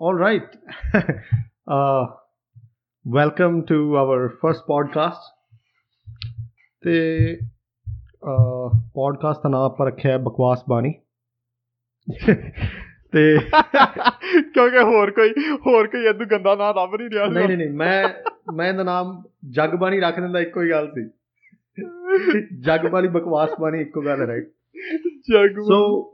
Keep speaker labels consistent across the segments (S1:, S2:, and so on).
S1: All right. uh, welcome to our first podcast. ਤੇ podcast ਦਾ ਨਾਮ ਆਪਾਂ ਰੱਖਿਆ ਹੈ ਬਕਵਾਸ ਬਾਣੀ ਤੇ
S2: ਕਿਉਂਕਿ ਹੋਰ ਕੋਈ ਹੋਰ ਕੋਈ ਇਦੋਂ ਗੰਦਾ ਨਾਂ ਲੱਭ ਨਹੀਂ ਰਿਹਾ
S1: ਨਹੀਂ ਨਹੀਂ ਮੈਂ ਮੈਂ ਇਹਦਾ ਨਾਮ ਜਗ ਬਾਣੀ ਰੱਖ ਦਿੰਦਾ ਇੱਕੋ ਹੀ ਗੱਲ ਸੀ। ਜਗ ਬਾਣੀ ਬਕਵਾਸ ਬਾਣੀ ਇੱਕੋ ਗੱਲ ਹੈ right Jag
S2: so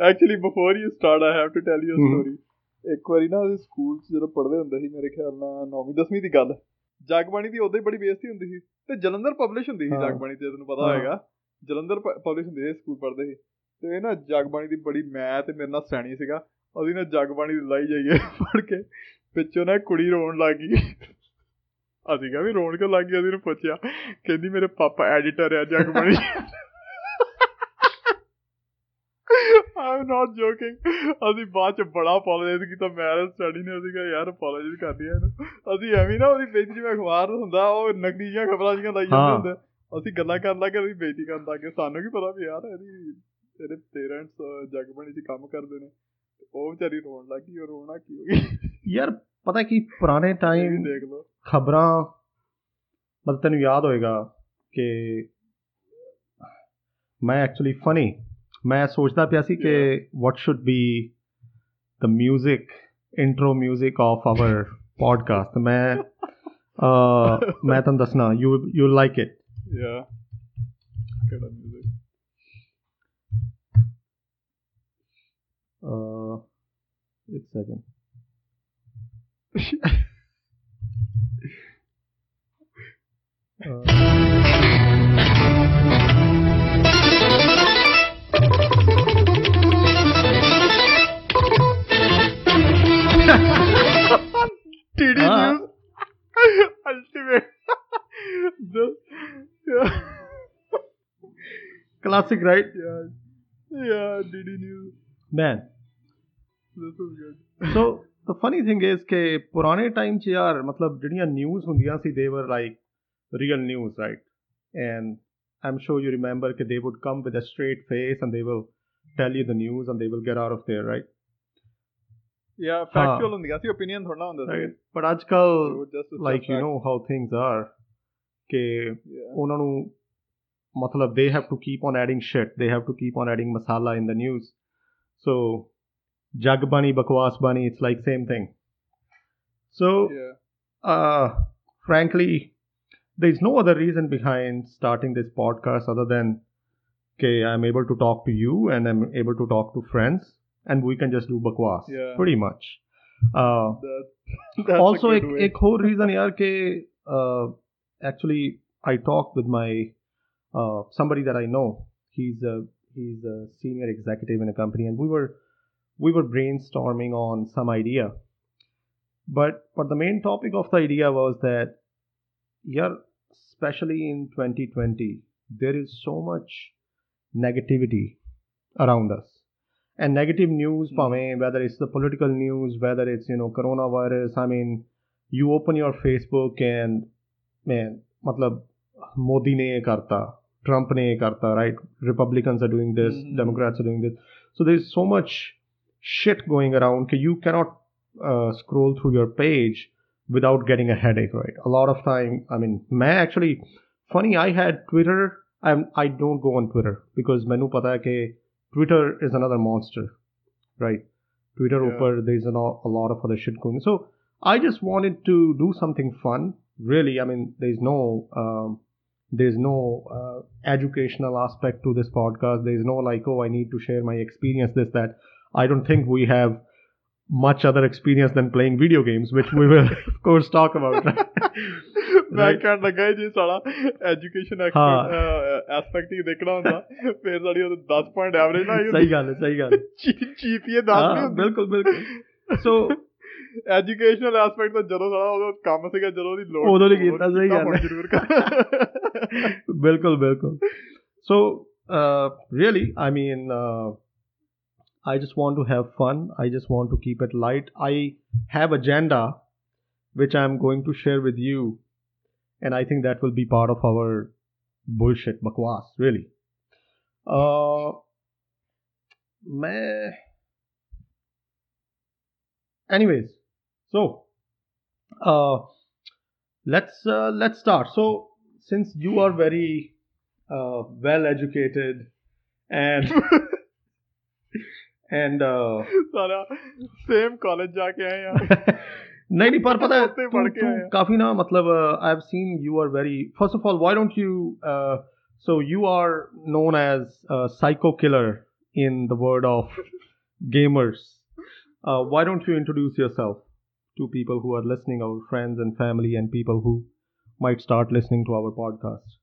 S2: actually before you start I have to tell you
S1: uh.
S2: Story ਇੱਕ ਵਾਰੀ ਨਾ ਅਸੀਂ ਸਕੂਲ 'ਚ ਜਦੋਂ ਪੜ੍ਹਦੇ ਹੁੰਦੇ ਸੀ ਮੇਰੇ ਖਿਆਲ ਨਾਲ 9ਵੀਂ 10ਵੀਂ ਦੀ ਗੱਲ। ਜਗਬਾਣੀ ਦੀ ਉਦੋਂ ਹੀ ਬੜੀ ਬੇਇੱਜ਼ਤੀ ਹੁੰਦੀ ਸੀ ਤੇ ਜਲੰਧਰ ਪਬਲਿਸ਼ ਹੁੰਦੀ ਸੀ। ਜਗਬਾਣੀ ਤੇ ਤੈਨੂੰ ਪਤਾ। ਹੋਏਗਾ। ਜਲੰਧਰ ਪਬਲਿਸ਼ ਹੁੰਦੀ ਸੀ ਸਕੂਲ ਪੜ੍ਹਦੇ ਸੀ। ਤੇ ਇਹ ਨਾ ਜਗਬਾਣੀ ਦੀ ਬੜੀ ਮੈਂ ਤੇ ਮੇਰੇ ਨਾਲ ਸੈਣੀ ਸੀਗਾ। ਉਹਦੀ ਨਾ ਜਗਬਾਣੀ ਲਾਈ ਜਾਈਏ ਪੜ੍ਹ ਕੇ। ਪਿੱਛੋਂ ਨਾ ਕੁੜੀ ਰੋਣ ਲੱਗ ਗਈ। ਅਸੀਂ ਕਿਹਾ ਵੀ ਰੋਣ ਕਿਉਂ ਲੱਗ ਗਈ? ਅਸੀਂ ਉਹਨੂੰ ਪੁੱਛਿਆ। ਕਹਿੰਦੀ ਮੇਰੇ ਪਾਪਾ ਐਡੀਟਰ ਆ ਜਗਬਾਣੀ ਆਮ ਨਾਟ ਜੋਕਿੰਗ ਅਸੀਂ ਬਾਅਦ ਚ ਬੜਾ ਅਪੋਲੋਜਾਈਜ਼ ਕੀਤਾ ਮੈਰਿਜ ਸਟੱਡੀ ਨੇ ਅਸੀਂ ਕਿਹਾ ਯਾਰ ਅਪੋਲੋਜਾਈਜ਼ ਕਰਦੀ ਇਹਨੂੰ। ਅਸੀਂ ਐਵੇਂ ਨਾ ਉਹਦੀ ਬੇਇੱਜ਼ਤੀ ਜਿਵੇਂ ਅਖਬਾਰ ਹੁੰਦਾ ਉਹ ਨਕਲੀ ਜਿਹੀਆਂ ਖਬਰਾਂ ਜਿਹੀਆਂ ਲਾਈ ਜਾਂਦੇ। ਹੁੰਦੇ। ਅਸੀਂ ਗੱਲਾਂ ਕਰਨ ਲੱਗੇ ਅਸੀਂ ਬੇਇੱਜ਼ਤੀ ਕਰਨ ਲੱਗੇ ਸਾਨੂੰ ਕੀ ਪਤਾ ਵੀ ਯਾਰ ਇਹਦੀ ਤੇਰੇ ਪੇਰੈਂਟਸ ਜਗਬਾਣੀ 'ਚ ਕੰਮ ਕਰਦੇ ਨੇ। ਉਹ ਵਿਚਾਰੀ ਰੋਣ ਲੱਗੀ ਉਹ ਰੋਣਾ ਕੀ ਹੋ ਗਈ
S1: ਯਾਰ ਪਤਾ ਕੀ ਪੁਰਾਣੇ ਟਾਈਮ
S2: ਦੇਖ ਲਓ।
S1: ਖਬਰਾਂ ਮਤਲਬ ਤੈਨੂੰ ਯਾਦ ਹੋਏਗਾ ਕਿ ਮੈਂ ਐਕਚੁਅਲੀ ਫਨੀ ਮੈਂ ਸੋਚਦਾ ਪਿਆ ਸੀ ਕਿ what should be the 뮤직 intro 뮤직 of our podcast ਮੈਂ ਅਹ, ਮੈਂ ਤੁਹਾਨੂੰ ਦੱਸਣਾ ਯੂ ਯੂ ਲਾਈਕ ਇਟ
S2: ਯਾ ਕਿਹੜਾ ਮਿਊਜ਼ਿਕ
S1: ਇੱਕ second
S2: TD
S1: classic right
S2: yeah. Yeah, DD News.
S1: Man
S2: This is good.
S1: So the funny thing is ਕਿ ਪੁਰਾਣੇ ਟਾਈਮ 'ਚ ਯਾਰ ਮਤਲਬ ਜਿਹੜੀਆਂ ਨਿਊਜ਼ ਹੁੰਦੀਆਂ ਸੀ ਦੇ ਵਰ like real news right and Aam sure you remember ਕਿ ਦੇ wood come with a straight face and they will tell you the news and they will get out of there right
S2: Yeah, factual ਹੁੰਦੀਆਂ ਸੀ opinion ਥੋੜਾ ਹੁੰਦਾ ਸੀ
S1: right but ਅੱਜ ਕੱਲ
S2: They would just set
S1: like you
S2: facts.
S1: نو how things are ਕਿ
S2: Yeah.
S1: ਉਹਨਾਂ ਨੂੰ matlab, they have to keep on adding shit. They have to keep on adding masala in the news. So, jag bakwasbani. it's like same thing.
S2: So,
S1: uh, frankly, there's no other reason behind starting this podcast other than, okay, I'm able to talk to you and I'm able to talk to friends and we can just do bakwas. Pretty much. Uh, also,
S2: a,
S1: a whole reason here, ke, uh, actually, I talk with my uh, somebody that I know. He's a he's a senior executive in a company, and we were we were brainstorming on some idea. But but the main topic of the idea was that, yeah, especially in 2020, there is so much negativity around us and negative news mm-hmm. whether it's the political news whether it's you know coronavirus i mean you open your facebook and man matlab modi ne karta करता, Trump ने ये करता, right? Republicans are doing this,
S2: Mhm.
S1: Democrats are doing this. So there's so much shit going around that you cannot uh, scroll through your page without getting a headache, right? A lot of time, I mean, मैं actually, funny, I had Twitter. I'm, I don't go on Twitter because मैंने पता है कि Twitter is another monster, right? Twitter
S2: Yeah.
S1: ऊपर there's a lot, a lot of other shit going. So I just wanted to do something fun. Really, I mean, there's no um, there's no uh, educational aspect to this podcast. There's no like, oh, I need to share my experience. This that. I don't think we have much other experience than playing video games, which we will of course talk about.
S2: ਮੈਂ
S1: Right.
S2: ਕਹਿਣ ਲੱਗਾ ਜੀ ਸਾਲਾ education. Aspect ਹੀ ਦੇਖਣਾ ਹੁੰਦਾ ਫਿਰ ਸਾਡੀ ਉਹ 10 ਪੁਆਇੰਟ ਐਵਰੇਜ ਨਾ
S1: ਸਹੀ ਗੱਲ ਹੈ ਸਹੀ ਗੱਲ ਹੈ।
S2: ਜੀਪੀਏ 10 ਨਹੀਂ ਹੁੰਦੀ
S1: ਬਿਲਕੁਲ ਬਿਲਕੁਲ ਸੋ
S2: ਐਜੂਕੇਸ਼ਨਲ ਐਸਪੈਕਟ ਤਾਂ ਜਦੋਂ ਸਾਲਾ ਉਦੋਂ ਕੰਮ ਸੀਗਾ ਜਦੋਂ ਉਹਦੀ ਲੋੜ
S1: ਉਦੋਂ ਨਹੀਂ ਕੀਤਾ, ਸਹੀ ਗੱਲ ਹੈ।
S2: ਜ਼ਰੂਰ ਕਰ
S1: Welcome, welcome. So, uh, really, I mean, uh, I just want to have fun. I just want to keep it light. I have agenda which I'm going to share with you, and I think that will be part of our bullshit bakwas, really. Uh, meh. Anyways, so let's let's start. So since you are very uh, well educated and and uh,
S2: सारा same college जाके आए यार।
S1: नहीं नहीं पर पता है तू, तू काफी ना मतलब I have seen you are very first of all why don't you so you are known as psycho killer in the world of gamers. Uh, why don't you introduce yourself to people who are listening our friends and family and people who might start listening to our podcast.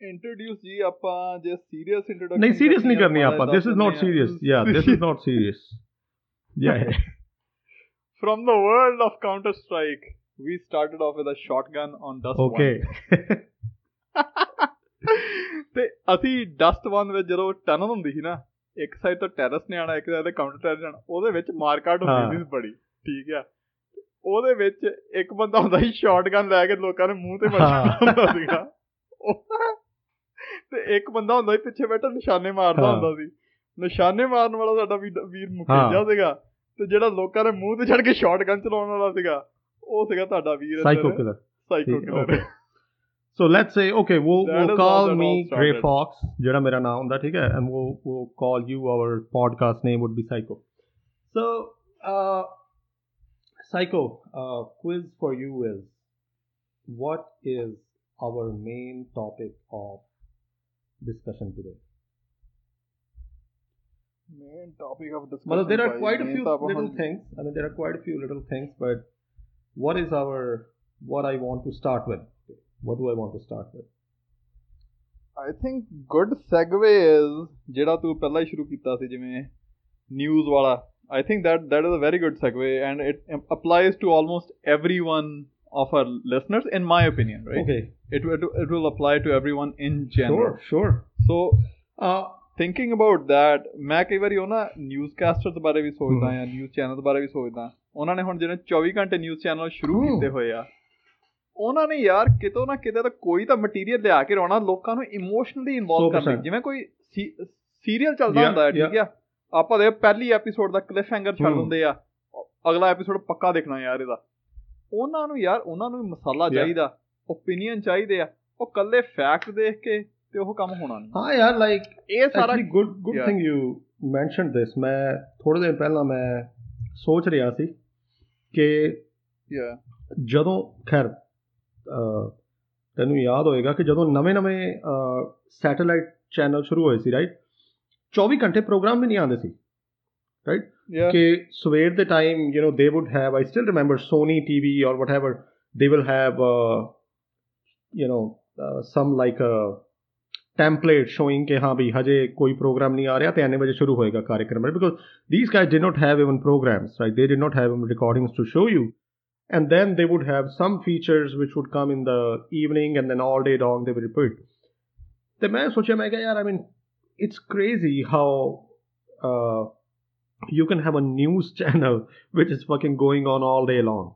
S2: Introduce ਜੀ ਆਪਾਂ ਜੇ serious introduction
S1: ਨਹੀਂ serious ਨਹੀਂ ਕਰਨੀ ਆਪਾਂ ਦਿਸ is not serious yeah this is not serious yeah
S2: from the world of Counter Strike, we started off with a shotgun on Dust
S1: okay.
S2: 1. ਤੇ ਅਸੀਂ Dust 1 ਵਿੱਚ ਜਦੋਂ ਟਨਲ ਹੁੰਦੀ ਸੀ ਨਾ ਇੱਕ ਸਾਈਡ ਤੋਂ ਟੈਰਸ ਨੇ ਆਣਾ ਇੱਕ ਸਾਈਡ ਤੇ ਕਾਊਂਟਰ ਟੈਰਸ ਜਾਣਾ ਉਹਦੇ ਵਿੱਚ ਮਾਰਕਾਟ ਹੁੰਦੀ ਸੀ ਬੜੀ। ਠੀਕ ਆ? ਉਹਦੇ ਵਿੱਚ ਇੱਕ ਬੰਦਾ ਹੁੰਦਾ ਸੀ ਸ਼ਾਟਗਨ ਲੈ ਕੇ ਲੋਕਾਂ ਦੇ ਮੂੰਹ ਤੇ ਮਾਰਦਾ ਸੀਗਾ। ਤੇ ਇੱਕ ਬੰਦਾ ਹੁੰਦਾ ਸੀ ਪਿੱਛੇ ਬੈਠਾ ਨਿਸ਼ਾਨੇ ਮਾਰਦਾ ਹੁੰਦਾ ਸੀ। ਨਿਸ਼ਾਨੇ ਮਾਰਨ ਵਾਲਾ ਸਾਡਾ ਵੀਰ ਮੁਖੇਜਾ ਸੀਗਾ ਤੇ ਜਿਹੜਾ ਲੋਕਾਂ ਦੇ ਮੂੰਹ ਤੇ ਛੜ ਕੇ ਸ਼ਾਟਗਨ ਚਲਾਉਣ ਵਾਲਾ ਸੀਗਾ ਉਹ ਸੀਗਾ ਤੁਹਾਡਾ ਵੀਰ
S1: psycho killer
S2: psycho
S1: killer so let's say okay
S2: ਵੋ
S1: ਵੋ
S2: ਕਾਲ
S1: ਮੀ
S2: ਗ੍ਰੇ
S1: ਫੌਕਸ ਜਿਹੜਾ ਮੇਰਾ ਨਾਮ ਹੁੰਦਾ ਠੀਕ ਹੈ ਐਂਡ ਵੋ ਵੋ call you our podcast name would be psycho so psycho uh quiz for you is what is our main topic of discussion today
S2: main topic of discussion
S1: well there are quite a few little things i mean there are quite a few little things but what is our what i want to start with what do i want to start with
S2: I think good ਸੈਗਵੇ is ਜਿਹੜਾ ਤੂੰ ਪਹਿਲਾਂ ਹੀ ਸ਼ੁਰੂ ਕੀਤਾ ਸੀ ਜਿਵੇਂ news ਵਾਲਾ I think that that is a very good segue and it applies to almost everyone of our listeners in my opinion right
S1: okay
S2: it, it, it will apply to everyone in general
S1: sure sure
S2: so
S1: uh
S2: thinking about that ਮੈਂ ਕਈ ਵਾਰੀ ਉਹ ਨਾ news ਕਾਸਟਰਸ ਬਾਰੇ ਵੀ ਸੋਚਦਾ। ਆ news channel ਬਾਰੇ ਵੀ ਸੋਚਦਾ ਉਹਨਾਂ ਨੇ ਹੁਣ ਜਿਹੜੇ 24 ਘੰਟੇ ਨਿਊਜ਼ ਚੈਨਲ ਸ਼ੁਰੂ। ਕੀਤੇ ਹੋਏ ਆ ਉਹਨਾਂ ਨੇ ਯਾਰ ਕਿਤੋਂ ਨਾ ਕਿਤੇ ਤਾਂ ਕੋਈ ਤਾਂ ਮਟੀਰੀਅਲ ਲਿਆ ਕੇ ਰੋਣਾ ਲੋਕਾਂ ਨੂੰ ਇਮੋਸ਼ਨਲੀ ਇਨਵੋਲਵ ਕਰਨ ਲਈ
S1: 100%
S2: ਜਿਵੇਂ ਕੋਈ ਸੀਰੀਅਲ ਚੱਲਦਾ ਹੁੰਦਾ ਹੈ ਠੀਕ ਆ ਆਪਾਂ ਦੇ ਪਹਿਲੀ ਐਪੀਸੋਡ ਦਾ ਕਲਿਫ ਹੈਂਗਰ ਛੱਡ। ਦਿੰਦੇ ਆ। ਅਗਲਾ ਐਪੀਸੋਡ ਪੱਕਾ ਦੇਖਣਾ ਯਾਰ ਇਹਦਾ। ਉਹਨਾਂ ਨੂੰ ਯਾਰ ਉਹਨਾਂ ਨੂੰ ਮਸਾਲਾ. ਚਾਹੀਦਾ ਓਪੀਨੀਅਨ ਚਾਹੀਦੇ ਆ। ਉਹ ਕੱਲੇ ਫੈਕਟ ਦੇਖ ਕੇ ਤੇ ਉਹ ਕੰਮ ਹੋਣਾ ਨਹੀਂ
S1: ਹਾਂ ਯਾਰ ਲਾਈਕ
S2: ਇਹ ਸਾਰਾ
S1: good
S2: good.
S1: Thing you mentioned this ਮੈਂ ਥੋੜੇ ਦਿਨ ਪਹਿਲਾਂ ਮੈਂ ਸੋਚ ਰਿਹਾ ਸੀ ਕਿ
S2: ਯਾ
S1: ਜਦੋਂ ਖੈਰ ਤੈਨੂੰ ਯਾਦ ਹੋਏਗਾ ਕਿ ਜਦੋਂ ਨਵੇਂ-ਨਵੇਂ ਸੈਟੇਲਾਈਟ ਚੈਨਲ ਸ਼ੁਰੂ ਹੋਏ ਸੀ ਰਾਈਟ 24 ਘੰਟੇ ਪ੍ਰੋਗਰਾਮ ਵੀ ਨਹੀਂ ਆਉਂਦੇ ਸੀ ਰਾਈਟ
S2: ਯਾ
S1: ਕਿ ਸਵੇਰ ਦੇ time you نو they would have I still remember Sony TV ਔਰ whatever they will have you نو some like template showing ਕਿ ਹਾਂ ਵੀ ਹਜੇ ਕੋਈ ਪ੍ਰੋਗਰਾਮ ਨਹੀਂ ਆ ਰਿਹਾ ਤੇ ਇੰਨੇ ਵਜੇ ਸ਼ੁਰੂ ਹੋਏਗਾ ਕਾਰਜਕ੍ਰਮ because these guys did not have even programs right they did not have even recordings to show you and then they would have some features which would come in the evening and then all day long they would repeat ਤੇ ਮੈਂ ਸੋਚਿਆ ਮੈਂ ਕਿਹਾ ਯਾਰ I mean it's crazy how uh, you can have a news channel which is fucking going on all day long.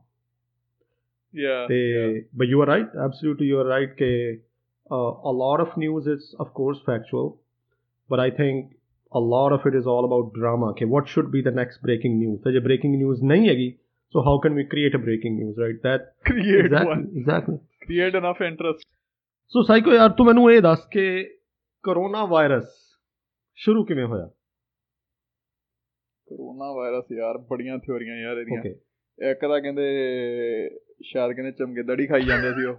S2: Yeah.
S1: They, yeah. But you are right. Absolutely, you are right. K. Uh, a lot of news is, of course, factual, but I think a lot of it is all about drama. Okay, what should be the next breaking news? So, breaking news hai so how can we create a breaking news, right? That
S2: create
S1: exactly,
S2: one.
S1: Exactly. Create enough interest. So, Psycho, yaar, tu menu eh das ਸ਼ੁਰੂ ਕਿਵੇਂ ਹੋਇਆ?
S2: Corona virus ਯਾਰ ਬੜੀਆਂ ਥਿਉਰੀਆਂ ਯਾਰ ਇਹਦੀਆਂ। ਇੱਕ ਤਾਂ ਕਹਿੰਦੇ ਸ਼ਾਇਦ ਕਹਿੰਦੇ ਚਮਗਿੱਦੜ ਖਾਈ ਜਾਂਦੇ ਸੀ ਉਹ।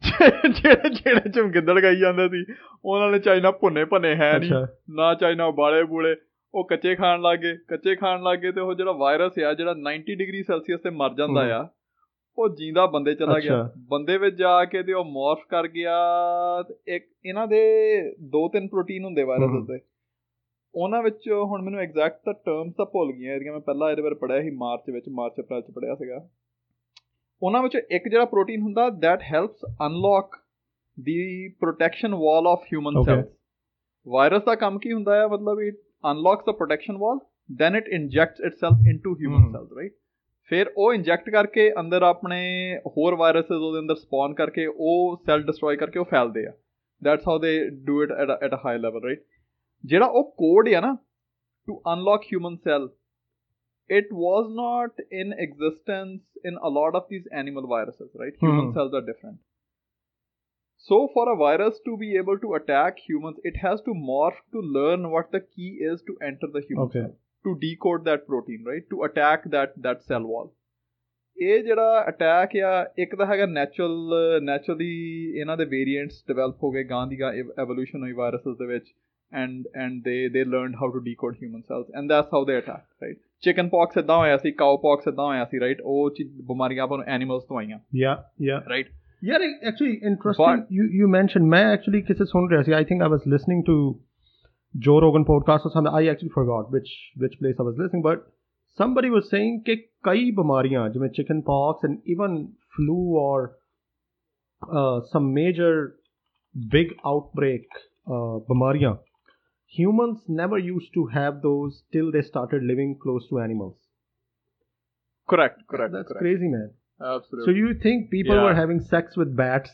S2: ਜਿਹੜੇ ਜਿਹੜੇ ਚਮਗਿੱਦੜ ਖਾਈ ਜਾਂਦੇ ਸੀ ਉਹਨਾਂ ਨੇ ਚਾਈਨਾ ਭੁੰਨੇ ਭੰਨੇ ਹੈ ਨਹੀਂ ਨਾ ਚਾਈਨਾ ਉਬਾਲੇ ਬੂਲੇ ਉਹ ਕੱਚੇ ਖਾਣ ਲੱਗੇ ਕੱਚੇ ਖਾਣ ਲੱਗੇ ਤੇ ਉਹ ਜਿਹੜਾ ਵਾਇਰਸ ਆ ਜਿਹੜਾ 90 ਡਿਗਰੀ ਸੈਲਸੀਅਸ ਤੇ ਮਰ ਜਾਂਦਾ। ਆ ਉਹ ਜਿੰਦਾ ਬੰਦੇ ਚਲਾ ਗਿਆ। ਬੰਦੇ ਵਿੱਚ ਜਾ ਕੇ ਤੇ ਉਹ ਮੋਰਫ ਕਰ ਗਿਆ ਇੱਕ ਇਹਨਾਂ ਦੇ ਦੋ ਤਿੰਨ ਪ੍ਰੋਟੀਨ ਹੁੰਦੇ ਵਾਇਰਸ। ਉੱਤੇ। ਉਹਨਾਂ ਵਿੱਚ ਹੁਣ ਮੈਨੂੰ ਐਗਜ਼ੈਕਟ ਤਾਂ ਟਰਮਸ ਤਾਂ ਭੁੱਲ ਗਈਆਂ ਇਹਦੀਆਂ ਮੈਂ ਪਹਿਲਾਂ ਇਹਦੇ ਬਾਰੇ ਪੜਿਆ ਸੀ ਮਾਰਚ ਵਿੱਚ ਮਾਰਚ ਅਪ੍ਰੈਲ ਚ ਪੜਿਆ ਸੀਗਾ। ਉਹਨਾਂ ਵਿੱਚ ਇੱਕ ਜਿਹੜਾ ਪ੍ਰੋਟੀਨ ਹੁੰਦਾ that helps unlock the protection wall of human
S1: Okay.
S2: cells virus ਦਾ ਕੰਮ ਕੀ ਹੁੰਦਾ ਹੈ? ਮਤਲਬ unlocks the protection wall then it injects itself into human
S1: hmm.
S2: cells right? ਫਿਰ ਉਹ ਇੰਜੈਕਟ ਕਰਕੇ ਅੰਦਰ ਆਪਣੇ ਹੋਰ ਵਾਇਰਸਸ ਉਹਦੇ ਅੰਦਰ ਸਪਾਨ ਕਰਕੇ ਉਹ ਸੈਲ ਡਿਸਟਰੋਏ ਕਰਕੇ ਉਹ ਫੈਲਦੇ ਆ। That's how they do it at a high level right ਜਿਹੜਾ ਉਹ ਕੋਡ ਹੈ ਨਾ to unlock human cell it was not in existence in a lot of these animal viruses, right? Human
S1: Hmm.
S2: cells are different. So, for a virus to be able to attack humans, it has to morph to learn what the key is to enter the human
S1: Okay.
S2: cell, to decode that protein, right? To attack that that cell wall. ਇਹ ਜਿਹੜਾ attack ਆ ਇੱਕ ਤਾਂ ਹੈਗਾ natural naturally ਇਹਨਾਂ ਦੇ variants develop ਹੋ ਗਏ ਗਾਂ ਦੀ ਗਾਂ ਐਵੋਲੂਸ਼ਨ ਹੋਈ ਵਾਇਰਸਸ ਦੇ ਵਿੱਚ and and they they learned how to decode human cells. And that's how they attack, right? Chicken pox ਇਦਾਂ ਹੋਇਆ ਸੀ cow pox ਇਦਾਂ ਹੋਇਆ ਸੀ right? ਉਹ ਚ ਬਿਮਾਰੀਆਂ ਆਪਾਂ ਨੂੰ animals
S1: yeah yeah.
S2: Right?
S1: Yeah actually interesting
S2: But,
S1: you you mentioned ਮੈਂ actually ਕਿਸੇ ਸੁਣ ਰਿਹਾ ਸੀ i think i was listening to Joe Rogan podcast or something, I actually forgot which which place I was listening, but somebody was saying that kai bamariyan, chicken pox and even flu or uh, some major big outbreak uh bamariyan. Humans never used to have those till they started living close to animals.
S2: Correct, correct.
S1: That's
S2: correct.
S1: crazy, man. Absolutely.
S2: So
S1: you think people
S2: yeah.
S1: were having sex with bats,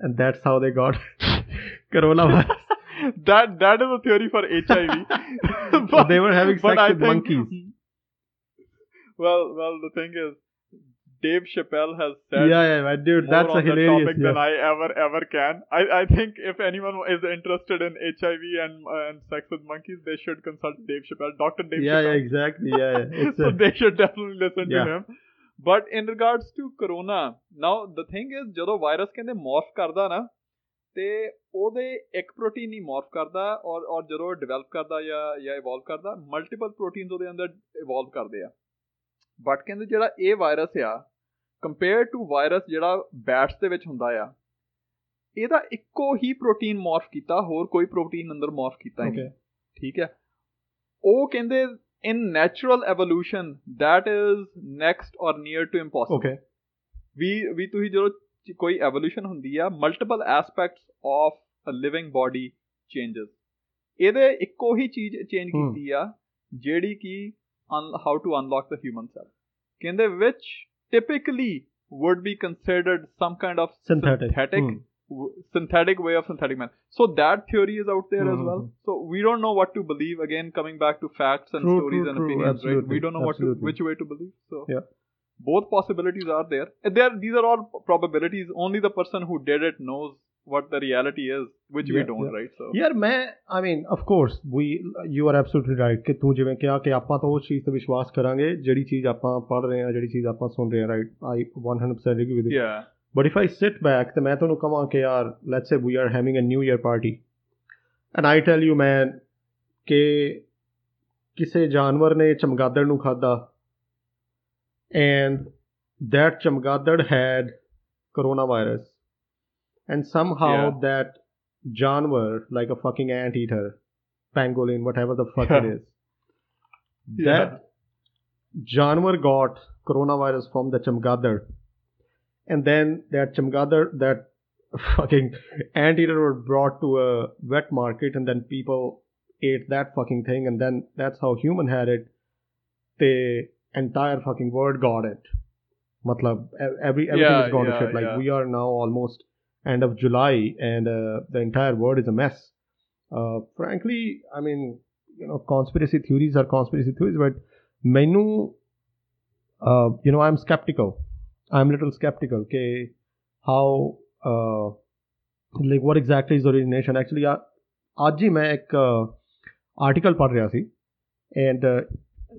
S1: and that's how they got coronavirus?
S2: that that is a theory for HIV.
S1: but, they were having sex with
S2: think,
S1: monkeys.
S2: Well, well, the thing is, Dave Chappelle has said
S1: yeah, yeah, man, dude,
S2: more
S1: that's
S2: on
S1: a
S2: the
S1: hilarious.
S2: topic
S1: yeah.
S2: than I ever ever can. I, I think if anyone is interested in HIV and uh, and sex with monkeys, they should consult Dave Chappelle, Doctor Dave
S1: yeah, yeah,
S2: Chappelle.
S1: exactly. Yeah, yeah. It's
S2: so
S1: a,
S2: they should definitely listen
S1: Yeah.
S2: to him. But in regards to corona, now the thing is ਜਦੋਂ virus ਕਹਿੰਦੇ ਮੋਰਫ ਕਰਦਾ ਨਾ ਤੇ ਉਹਦੇ ਇੱਕ protein ਨਹੀਂ ਮੋਰਫ ਕਰਦਾ ਔਰ ਔਰ ਜਦੋਂ ਡਿਵੈਲਪ ਕਰਦਾ ਜਾਂ ਜਾਂ ਇਵੋਲਵ ਕਰਦਾ ਮਲਟੀਪਲ ਪ੍ਰੋਟੀਨਸ ਉਹਦੇ ਅੰਦਰ ਇਵੋਲਵ ਕਰਦੇ ਆ ਬਟ ਕਹਿੰਦੇ ਜਿਹੜਾ ਇਹ ਵਾਇਰਸ ਆ ਕੰਪੇਅਰ ਟੂ ਵਾਇਰਸ ਜਿਹੜਾ ਬੈਟਸ ਦੇ ਵਿੱਚ ਹੁੰਦਾ ਆ ਇਹਦਾ ਇੱਕੋ ਹੀ ਪ੍ਰੋਟੀਨ ਮੋਰਫ ਕੀਤਾ ਹੋਰ ਕੋਈ ਪ੍ਰੋਟੀਨ ਅੰਦਰ ਮੋਰਫ ਕੀਤਾ ਨਹੀਂ. ਠੀਕ ਹੈ ਉਹ ਕਹਿੰਦੇ in natural evolution that is next or near to impossible
S1: Okay.
S2: We we ਤੁਸੀਂ ਜਦੋਂ ਕੋਈ ਐਵੋਲੂਸ਼ਨ ਹੁੰਦੀ ਆ multiple aspects of uh living body changes ਇਹਦੇ ਇੱਕੋ ਹੀ ਚੀਜ਼ ਚੇਂਜ. ਕੀਤੀ ਆ ਜਿਹੜੀ ਕਿ on how to unlock the human cell. Can they, which typically would be considered some kind of
S1: synthetic,
S2: synthetic,
S1: mm.
S2: w- synthetic way of synthetic man. So that theory is out there mm. as well.
S1: Hmm, hmm, hmm.
S2: So we don't know what to believe. Again, coming back to facts and
S1: true,
S2: stories
S1: true,
S2: and opinions,
S1: Absolutely. right?
S2: We don't know Absolutely. what to, which way to believe. So
S1: yeah.
S2: both possibilities are there. There, these are all probabilities. Only the person who did it knows what the reality is, which we
S1: Yeah,
S2: don't,
S1: yeah.
S2: right? So
S1: ਯਾਰ ਮੈਂ I mean of course we you are absolutely right ਕਿ ਤੂੰ ਜਿਵੇਂ ਕਿਹਾ ਕਿ ਆਪਾਂ ਤਾਂ ਉਹ ਚੀਜ਼ ਤੇ ਵਿਸ਼ਵਾਸ ਕਰਾਂਗੇ ਜਿਹੜੀ ਚੀਜ਼ ਆਪਾਂ ਪੜ ਰਹੇ ਹਾਂ ਜਿਹੜੀ ਚੀਜ਼ ਆਪਾਂ ਸੁਣ ਰਹੇ ਹਾਂ right I 100% agree with
S2: yeah,
S1: but if I sit back ਤੇ ਮੈਂ ਤੁਹਾਨੂੰ ਕਹਾਂ ਕਿ ਯਾਰ let's say we are having a new year party and I tell you man ਕਿ ਕਿਸੇ ਜਾਨਵਰ ਨੇ ਚਮਗਾਦੜ ਨੂੰ ਖਾਦਾ ਐਂਡ that ਚਮਗਾਦੜ had coronavirus. And somehow
S2: Yeah.
S1: that janwar like a fucking anteater pangolin whatever the fuck it is that janwar got coronavirus from the chamgadar and then that chamgadar that fucking anteater were brought to a wet market and then people ate that fucking thing. And then that's how human had it. The entire fucking world got it. Matlab every everything
S2: Yeah,
S1: is gone
S2: yeah,
S1: to shit. Like
S2: yeah.
S1: we are now almost end of July, and uh, the entire world is a mess. Uh, frankly, I mean, you know, conspiracy theories are conspiracy theories, but menu, uh, you know, I'm skeptical. I'm little skeptical. Okay, how, like, what exactly is the origination? Actually, आज ही मैं एक article पढ़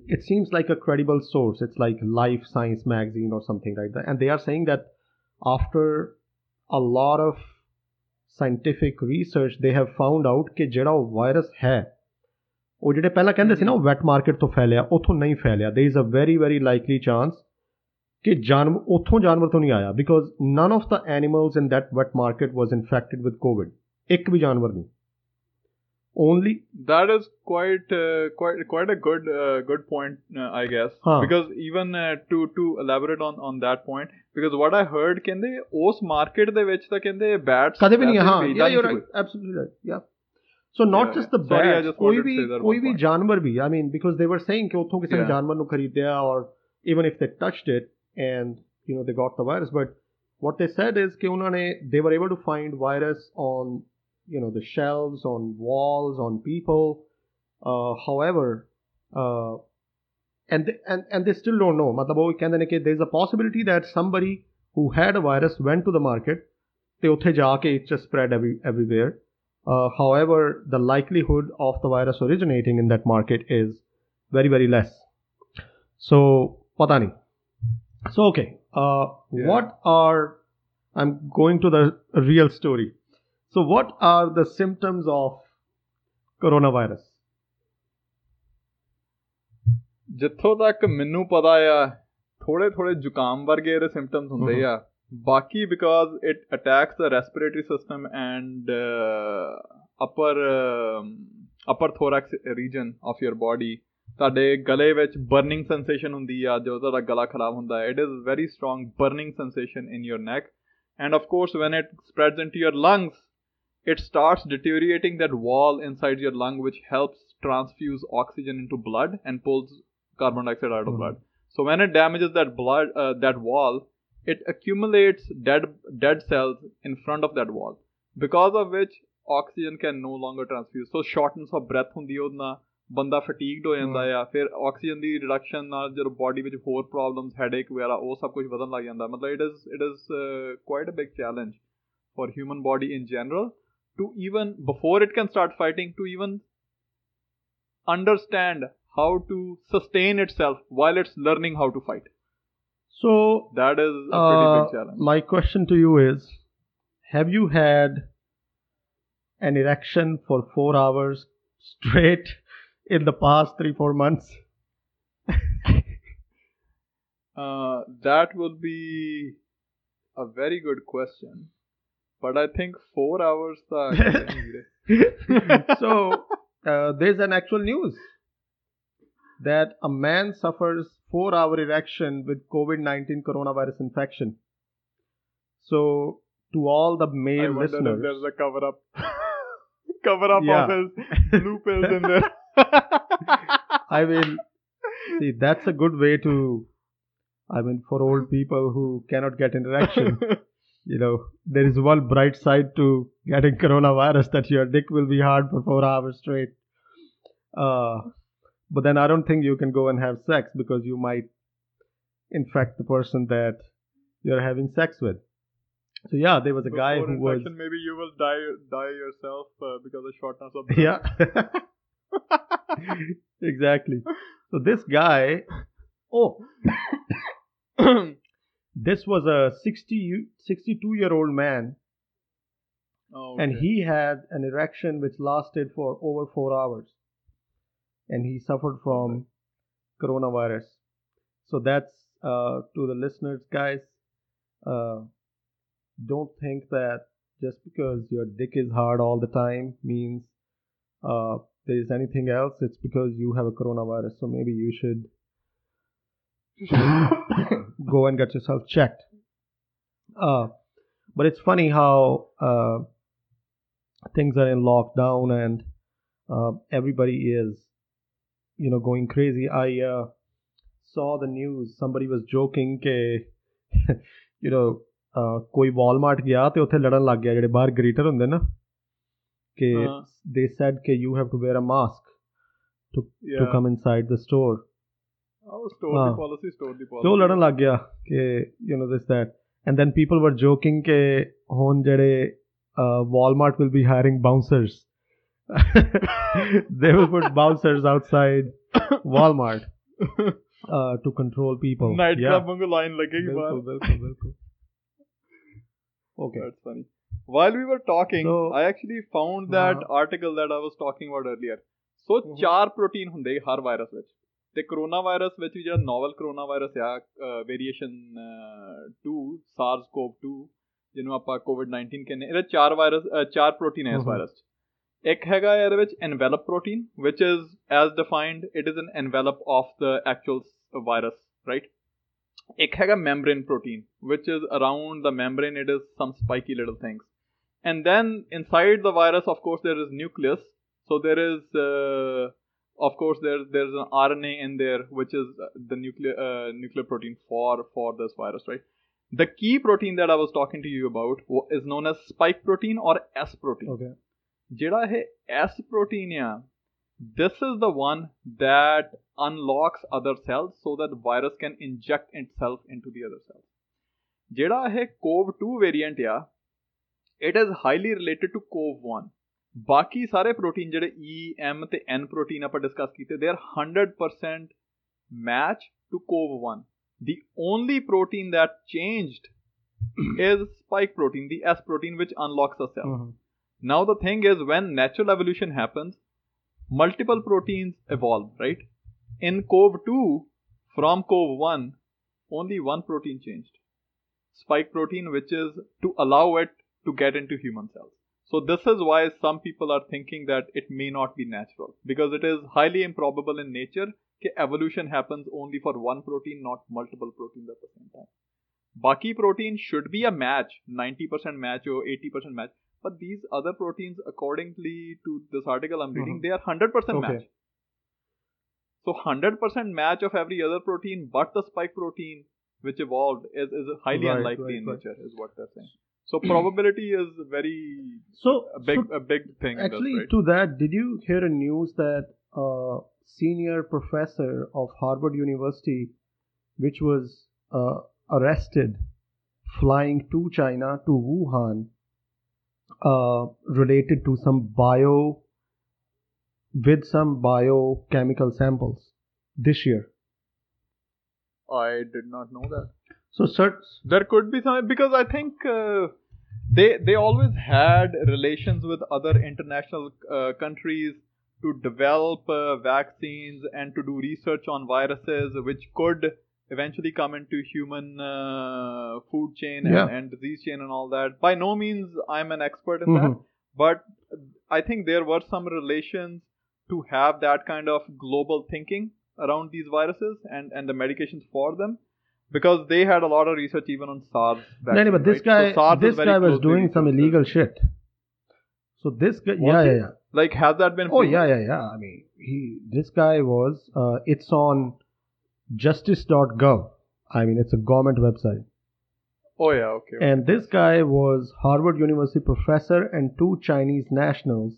S1: it seems like a credible source. It's like Live Science magazine or something like that. And they are saying that after a lot of scientific research they have found out ਕਿ ਜਿਹੜਾ ਉਹ virus ਹੈ ਉਹ ਜਿਹੜੇ ਪਹਿਲਾਂ ਕਹਿੰਦੇ ਸੀ ਨਾ ਉਹ ਵੈਟ ਮਾਰਕੀਟ ਤੋਂ ਫੈਲਿਆ ਉਥੋਂ ਨਹੀਂ ਫੈਲਿਆ there is a very very likely chance ਕਿ ਜਾਨਵਰ ਉਥੋਂ ਜਾਨਵਰ ਤੋਂ ਨਹੀਂ ਆਇਆ because none of the animals in that wet market was infected with covid ਇੱਕ ਵੀ ਜਾਨਵਰ ਨਹੀਂ only
S2: that is quite uh, quite quite a good uh, good point uh, i guess
S1: Huh.
S2: because even uh, to to elaborate on on that point because what I heard ਕਹਿੰਦੇ ਉਸ market ਦੇ ਵਿੱਚ ਤਾਂ ਕਹਿੰਦੇ bats
S1: ਕਦੇ ਵੀ ਨਹੀਂ ਹਾਂ ਯਾ ਯੂ ਰਾਈਟ
S2: ਐਬਸੋਲੂਟਲੀ
S1: ਰਾਈਟ ਯਾ
S2: ਸੋ ਨਾਟ ਜਸਟ
S1: ਦ
S2: ਬੈਟ
S1: ਕੋਈ ਵੀ ਕੋਈ ਵੀ ਜਾਨਵਰ ਵੀ ਆਈ ਮੀਨ ਬਿਕਾਜ਼ ਦੇ ਵਰ ਸੇਇੰਗ ਕਿ ਉਥੋਂ ਕਿਸੇ ਜਾਨਵਰ ਨੂੰ ਖਰੀਦਿਆ or even if they touched it and you نو they got the virus but what they said is ਕਿ ਉਹਨਾਂ ਨੇ they were able to find virus on you know the shelves on walls on people uh, however uh, and they, and and they still don't know ਮਤਲਬ ਉਹ ਕਹਿੰਦੇ ਨੇ ਕਿ there is a possibility that somebody who had a virus went to the market ਤੇ ਉੱਥੇ ਜਾ ਕੇ it just spread every, everywhere uh, however the likelihood of the virus originating in that market is very very less so ਪਤਾ ਨਹੀਂ so okay uh,
S2: Yeah.
S1: what are i'm going to the real story so what are the symptoms of coronavirus
S2: ਜਿੱਥੋਂ ਤੱਕ ਮੈਨੂੰ ਪਤਾ ਆ ਥੋੜੇ ਥੋੜੇ ਜ਼ੁਕਾਮ ਵਰਗੇ ਇਹਦੇ ਸਿੰਪਟਮਸ ਹੁੰਦੇ ਆ ਬਾਕੀ because it attacks the respiratory system and upper upper thorax region of your body ਤੁਹਾਡੇ ਗਲੇ ਵਿੱਚ ਬਰਨਿੰਗ ਸੈਂਸੇਸ਼ਨ ਹੁੰਦੀ ਆ ਜਦੋਂ ਤੁਹਾਡਾ ਗਲਾ ਖਰਾਬ ਹੁੰਦਾ ਹੈ it is very strong burning sensation in your neck and of course when it spreads into your lungs it starts deteriorating that wall inside your lung which helps transfuse oxygen into blood and pulls carbon dioxide out of blood. So when it damages that blood, uh, that wall, it accumulates dead dead cells in front of that wall, because of which oxygen can no longer transfuse. So shortness of breath na ਬੰਦਾ ਫਟੀਗਡ ਹੋ ਜਾਂਦਾ ਆ ਫਿਰ oxygen ਦੀ reduction ਨਾਲ ਜਦੋਂ body ਵਿੱਚ ਹੋਰ problems headache ਵਗੈਰਾ ਉਹ ਸਭ ਕੁਝ ਵਧਣ ਲੱਗ ਜਾਂਦਾ ਮਤਲਬ it is it is quite a big challenge for human body in general to even before it can start fighting to even understand how to sustain itself while it's learning how to fight.
S1: So
S2: that is a pretty
S1: uh,
S2: big challenge.
S1: my question to you is have you had an erection for 4 hours straight in the past 3 4 months?
S2: Uh, that would be a very good question but i think 4 hours
S1: so uh, there's an actual news that a man suffers 4 hour erection with covid-19 coronavirus infection so to all the
S2: I
S1: male
S2: if
S1: listeners
S2: there's a cover up cover up
S1: Yeah.
S2: of his in there
S1: I mean, see, that's a good way to. I mean, for old people who cannot get interaction, you know, there is one bright side to getting coronavirus that your dick will be hard for four hours straight. Uh, but then I don't think you can go and have sex because you might infect the person that you're having sex with. So yeah, there was a guy
S2: Before
S1: who was
S2: maybe you will die die yourself uh, because of shortness of breath.
S1: yeah. exactly. So this guy, oh, this was a 60, 62 year old man,
S2: oh,
S1: and he had an erection which lasted for over four hours, and he suffered from coronavirus. So that's uh, to the listeners, guys. Uh, don't think that just because your dick is hard all the time means uh, there is anything else. It's because you have a coronavirus. So maybe you should go and get yourself checked. Uh, but it's funny how uh, things are in lockdown and uh, everybody is, you know, going crazy. I uh, saw the news. Somebody was joking ਕਿ you know uh, ਕੋਈ Walmart ਗਿਆ ਤੇ ਉੱਥੇ ਲੜਨ ਲੱਗ ਗਿਆ ਜਿਹੜੇ ਬਾਹਰ ਗ੍ਰੀਟਰ ਹੁੰਦੇ ਨਾ ਕਿ
S2: ਹਾਂ।
S1: they said ਕਿ you have to wear a mask to to
S2: Yeah.
S1: come inside the store.
S2: Oh, store
S1: ਹਾਂ।
S2: the policy, store the policy.
S1: ਤੇ ਉਹ ਲੜਨ ਲੱਗ ਗਿਆ ਕਿ you know this that and then people were joking ਕਿ ਹੁਣ ਜਿਹੜੇ uh, Walmart will be hiring bouncers they will put bouncers outside Walmart uh, to control people
S2: Night
S1: yeah
S2: club ਵਾਂਗੂ line ਲੱਗੇਗੀ ਬਾਹਰ
S1: ਬਿਲਕੁਲ ਬਿਲਕੁਲ ਬਿਲਕੁਲ okay
S2: That's funny. While we were talking,
S1: So-
S2: I actually found that
S1: Uh-huh.
S2: article that I was talking about earlier. So
S1: Mhm.
S2: ਚਾਰ protein ਹੁੰਦੇ ਹਰ virus ਵਿੱਚ ਤੇ ਕਰੋਨਾ ਵਾਇਰਸ ਵਿੱਚ ਵੀ ਜਿਹੜਾ ਨੋਵਲ ਕਰੋਨਾ ਵਾਇਰਸ ਆ ਵੇਰੀਏਸ਼ਨ 2 SARS-CoV-2 ਜਿਹਨੂੰ ਆਪਾਂ COVID-19 ਕਹਿੰਦੇ ਇਹਦੇ ਚਾਰ ਵਾਇਰਸ ਚਾਰ ਪ੍ਰੋਟੀਨ ਹੈ ਇਸ
S1: Mhm.
S2: ਵਾਇਰਸ 'ਚ ਇੱਕ ਹੈਗਾ ਇਹਦੇ ਵਿੱਚ envelope protein which is as defined it is an envelope of the actual virus right ਇੱਕ ਹੈਗਾ membrane protein which is around the membrane it is some spiky little things and then inside the virus of course there is nucleus so there is uh, of course there there's an RNA in there which is uh, the nuclear uh, nuclear protein for for this virus right the key protein that I was talking to you about wa- is known as spike protein or S protein
S1: okay
S2: ਜਿਹੜਾ ਇਹ S protein ਆ this is the one that unlocks other cells so that the virus can inject itself into the other cells. ਜਿਹੜਾ ਇਹ COV2 variant ਆ it is highly related to COV1 ਬਾਕੀ ਸਾਰੇ protein ਜਿਹੜੇ E, M ਤੇ N protein ਆਪਾਂ discuss ਕੀਤੇ they are 100% match to COV1 the only protein that changed is spike protein the S protein which unlocks a cell
S1: Mhm.
S2: now the thing is when natural evolution happens multiple proteins evolve right? In CoV 2 from CoV 1, only one protein changed. Spike protein which is to allow it to get into human cells. So this is why some people are thinking that it may not be natural because it is highly improbable in nature that evolution happens only for one protein not multiple proteins at the same time. Baki protein should be a match, 90% match or 80% match. But these other proteins, accordingly to this article I'm reading,
S1: Mhm.
S2: they are 100%
S1: Okay.
S2: match. So 100% match of every other protein, but the spike protein which evolved is, is highly
S1: Right,
S2: unlikely
S1: right,
S2: in
S1: right.
S2: nature, is what they're saying. So probability is very
S1: So,
S2: a big
S1: so
S2: a big thing. in this,
S1: actually,
S2: right?
S1: to that, did you hear a news that a senior professor of Harvard University, which was uh, arrested flying to China to Wuhan, uh, related to some bio with some biochemical samples this year.
S2: I did not know that.
S1: So, cert-
S2: There could be some because I think uh, they they always had relations with other international uh, countries to develop uh, vaccines and to do research on viruses which could eventually come into human uh, food chain and,
S1: Yeah.
S2: and disease chain and all that. By no means I'm an expert in
S1: Mhm.
S2: that, but I think there were some relations to have that kind of global thinking around these viruses and, and the medications for them because they had a lot of research even on SARS.
S1: No, no,
S2: vaccine,
S1: but this
S2: right? So
S1: guy,
S2: SARS
S1: this
S2: very
S1: guy was doing some illegal shit. So this guy,
S2: Was
S1: yeah, yeah, yeah.
S2: Like, has that been?
S1: Oh yeah, yeah, yeah. I mean, he, this guy was. Uh, it's on justice.gov. I mean, it's a government website.
S2: Oh yeah. Okay. okay.
S1: And this guy was Harvard University professor and two Chinese nationals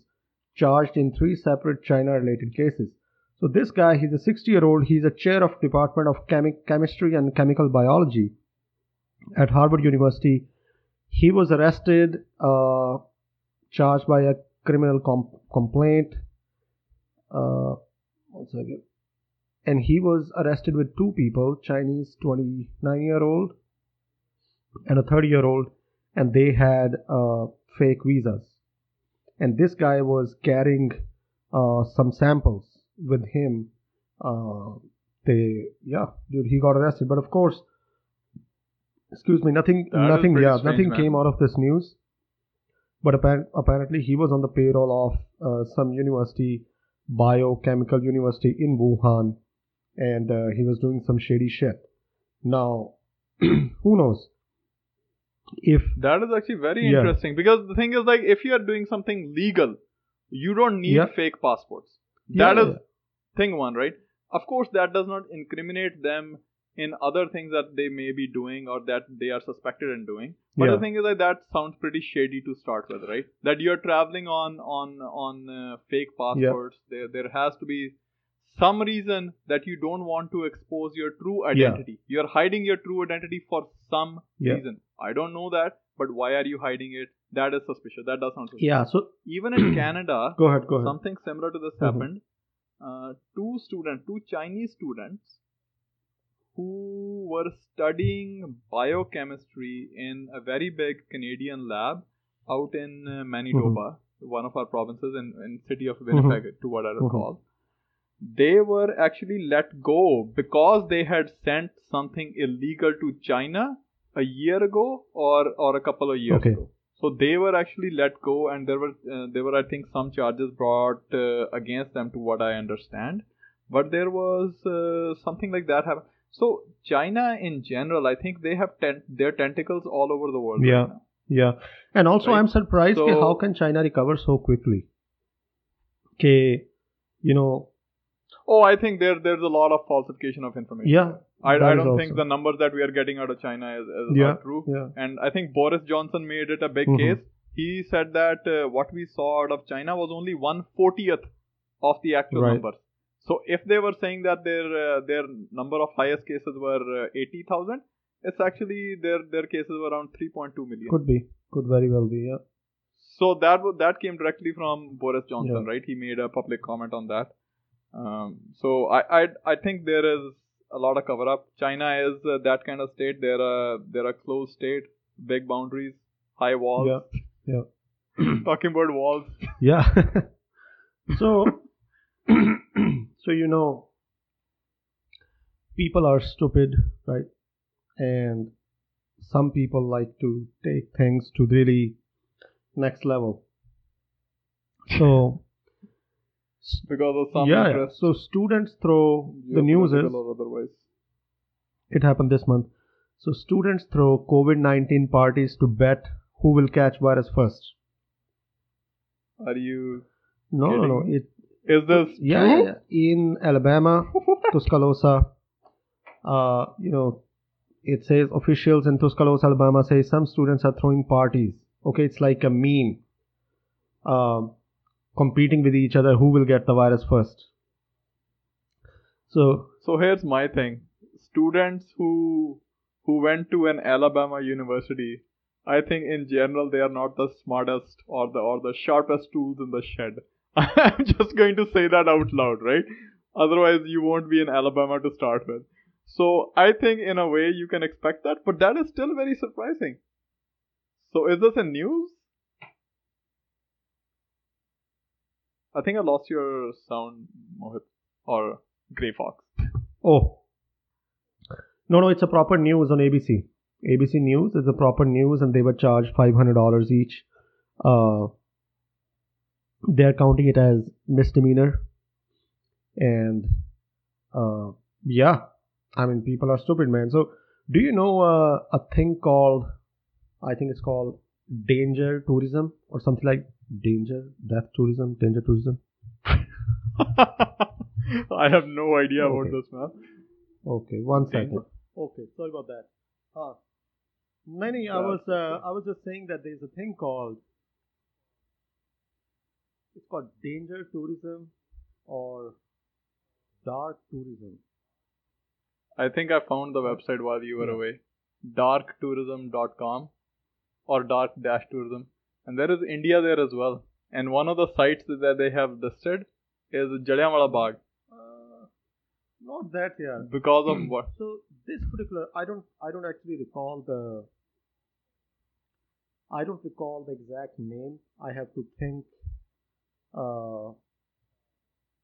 S1: charged in three separate China-related cases. So this guy, he's a 60-year-old. He's a chair of Department of Chemi- Chemistry and Chemical Biology at Harvard University. He was arrested, uh, charged by a criminal com- complaint. Uh, one second. And he was arrested with two people, Chinese 29-year-old and a 30 year old and they had uh, fake visas. And this guy was carrying uh, some samples with him. Uh, they yeah dude he got arrested. But of course excuse me nothing
S2: That
S1: nothing yeah
S2: strange,
S1: nothing
S2: man.
S1: came out of this news. But appar- apparently he was on the payroll of uh, some university biochemical university in wuhan and uh, he was doing some shady shit now who knows if
S2: that is actually very
S1: Yeah.
S2: interesting because the thing is like if you are doing something legal, you don't need
S1: Yeah.
S2: fake passports.
S1: Yeah,
S2: That is
S1: yeah.
S2: thing one, right? Of course, that does not incriminate them in other things that they may be doing or that they are suspected in doing. But
S1: Yeah.
S2: the thing is that that sounds pretty shady to start with, right? That you're traveling on on on uh, fake passports. There there has to be some reason that you don't want to expose your true identity. You're hiding your true identity for some
S1: Yeah.
S2: reason. I don't know that, but why are you hiding it? That is suspicious. That does sound suspicious.
S1: yeah so
S2: Even in Canada,
S1: go ahead go ahead
S2: something similar to this
S1: Mhm.
S2: happened. Uh, two students, two Chinese students, who were studying biochemistry in a very big Canadian lab out in uh, Manitoba, one of our provinces in, in city of Winnipeg, to what I
S1: Mhm.
S2: recall. They were actually let go because they had sent something illegal to China a year ago or or a couple of years
S1: Okay.
S2: ago. So they were actually let go, and there were uh, there were I think some charges brought uh, against them, to what I understand. But there was uh, something like that happen. So China in general, I think they have tent- their tentacles all over the world.
S1: Yeah.
S2: Right now.
S1: Yeah, and also
S2: Right.
S1: I'm surprised
S2: So-
S1: how can China recover so quickly? Okay, you know,
S2: Oh, I think there there's a lot of falsification of information.
S1: yeah,
S2: I, I don't think the numbers that we are getting out of China is, is
S1: Yeah,
S2: are true.
S1: yeah.
S2: And I think Boris Johnson made it a big
S1: Mhm.
S2: case. He said that uh, what we saw out of China was only one fortieth of the actual
S1: Right.
S2: numbers. So if they were saying that their uh, their number of highest cases were uh, eighty thousand, it's actually their their cases were around three point two million.
S1: Could be. Could very well be. Yeah.
S2: So that that came directly from Boris Johnson,
S1: Yeah.
S2: right? He made a public comment on that. Um, so I, I I think there is a lot of cover up. China is uh, that kind of state. They're a they're a closed state, big boundaries, high walls.
S1: Yeah. Yeah.
S2: Talking about walls.
S1: Yeah. so, so you know, people are stupid, right? And some people like to take things to really next level. So,
S2: Because of some
S1: yeah, yeah. So students throw the news is
S2: otherwise.
S1: it happened this month. So students throw COVID nineteen parties to bet who will catch virus first.
S2: Are you?
S1: No, no, no. It
S2: Is this
S1: yeah,
S2: true?
S1: yeah, yeah. in Alabama, Tuscaloosa, uh, you know, it says officials in Tuscaloosa, Alabama say some students are throwing parties. Okay, it's like a meme, um, competing with each other who will get the virus first. So
S2: So here's my thing. Students who who went to an Alabama university, I think in general they are not the smartest or the or the sharpest tools in the shed. I'm just going to say that out loud, right? Otherwise you won't be in Alabama to start with. So I think in a way you can expect that, but that is still very surprising. So is this a news? I think I lost your sound, Mohit, or Grey Fox.
S1: oh, no, no, it's a proper news on ABC. ABC News is a proper news, and they were charged five hundred dollars each. Uh, they're counting it as misdemeanor, and uh, yeah, I mean people are stupid, man. So, do you know uh, a thing called? I think it's called danger tourism or something like danger death tourism, danger tourism.
S2: I have no idea
S1: Okay.
S2: about this, man.
S1: Okay, one second.
S2: Danger.
S1: Okay, sorry about that. Uh, no, no, I was uh, I was just saying that there's a thing called it's called danger tourism or dark tourism.
S2: I think I found the website while you were
S1: Yeah.
S2: away. Darktourism.com or dark-tourism. And there is India there as well. And one of the sites that they have listed is Jallianwala Bagh.
S1: Uh, not that yeah.
S2: Because of what?
S1: So this particular, I don't, I don't actually recall the, I don't recall the exact name. I have to think, uh,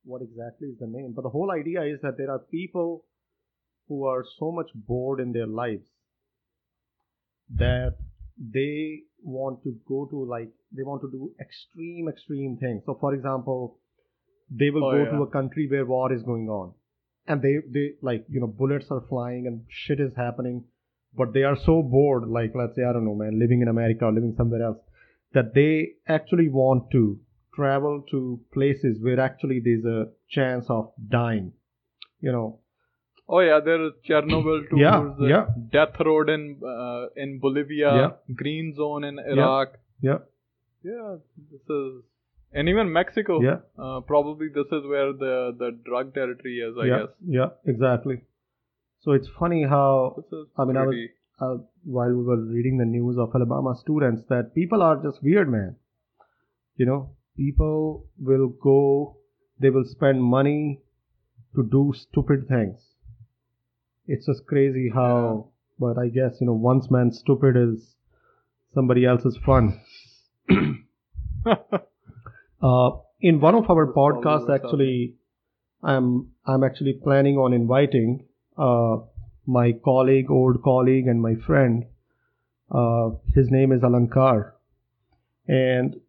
S1: what exactly is the name. But the whole idea is that there are people who are so much bored in their lives that they want to go to like they want to do extreme extreme things. So, for example, they will
S2: Oh,
S1: go
S2: yeah.
S1: to a country where war is going on and they they like you know bullets are flying and shit is happening but they are so bored like let's say i don't know man living in america or living somewhere else that they actually want to travel to places where actually there's a chance of dying you know
S2: Oh yeah, there is Chernobyl tours,
S1: Yeah, yeah.
S2: Death Road in uh, in Bolivia,
S1: Yeah.
S2: Green Zone in Iraq.
S1: yeah
S2: Yeah, this is, and even Mexico.
S1: Yeah.
S2: Uh, probably this is where the the drug territory is. I
S1: yeah
S2: guess.
S1: yeah exactly so it's funny how I mean, I was- uh, while we were reading the news of Alabama students that people are just weird, man. You know, people will go, they will spend money to do stupid things. It's just crazy how, but I guess, you know, once man stupid is somebody else's fun. Uh, in one of our podcasts, actually, I'm I'm actually planning on inviting uh, my colleague, old colleague, and my friend. Uh, his name is Alankar, and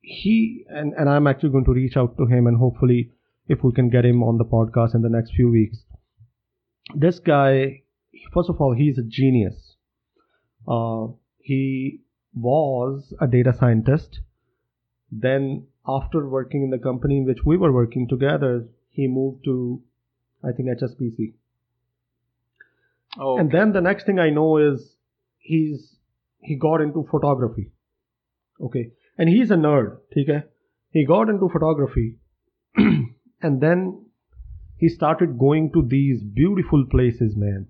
S1: he and, and I'm actually going to reach out to him and hopefully if we can get him on the podcast in the next few weeks. This guy, first of all, he's a genius. Uh, he was a data scientist. Then, after working in the company in which we were working together, he moved to, I think, HSBC.
S2: oh,
S1: And then the next thing I know is he's he got into photography. Okay. And he's a nerd, okay? He got into photography and then he started going to these beautiful places, man.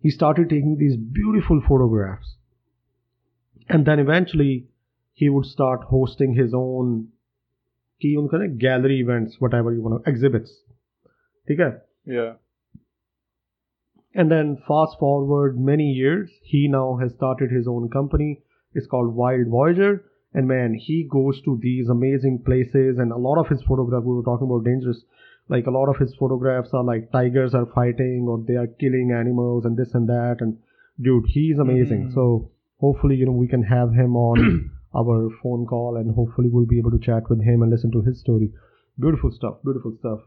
S1: He started taking these beautiful photographs. And then eventually he would start hosting his own key gallery events, whatever you want to exhibits. Okay?
S2: Yeah.
S1: And then fast forward many years, he now has started his own company. It's called Wild Voyager. And man, he goes to these amazing places and a lot of his photographs, we were talking about dangerous, like a lot of his photographs are like tigers are fighting or they are killing animals and this and that. And dude, he's amazing. Mm-hmm. So hopefully, you know, we can have him on our phone call and hopefully we'll be able to chat with him and listen to his story. Beautiful stuff, beautiful stuff.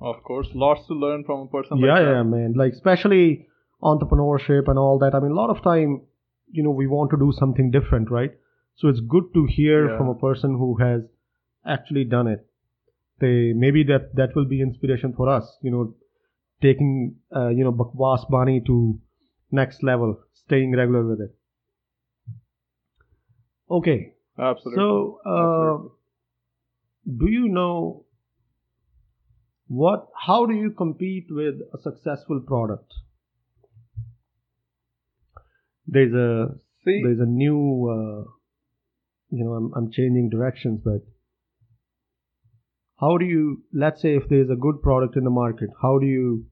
S2: Of course, lots to learn from a person.
S1: Yeah,
S2: like
S1: yeah, man. Like especially entrepreneurship and all that. I mean, a lot of time, you know, we want to do something different, right? So it's good to hear yeah. from a person who has actually done it. They maybe that that will be inspiration for us. You know, taking uh, you know Bakwas Bani to next level, staying regular with it. Okay.
S2: Absolutely.
S1: So, uh, Absolutely. do you know what? How do you compete with a successful product? There's a See? there's a new uh, you know I'm, I'm changing directions but how do you let's say if there's a good product in the market how do you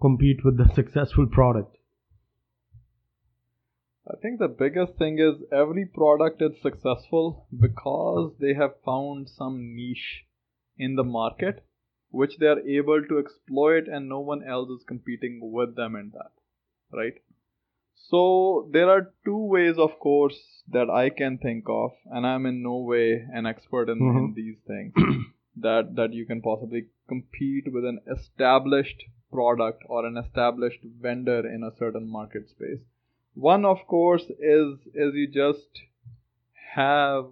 S1: compete with the successful product
S2: i think the biggest thing is every product is successful because they have found some niche in the market which they are able to exploit and no one else is competing with them in that right so there are two ways, of course, that I can think of, and I'm in no way an expert in, mm-hmm. in these things. that that you can possibly compete with an established product or an established vendor in a certain market space. One, of course, is is you just have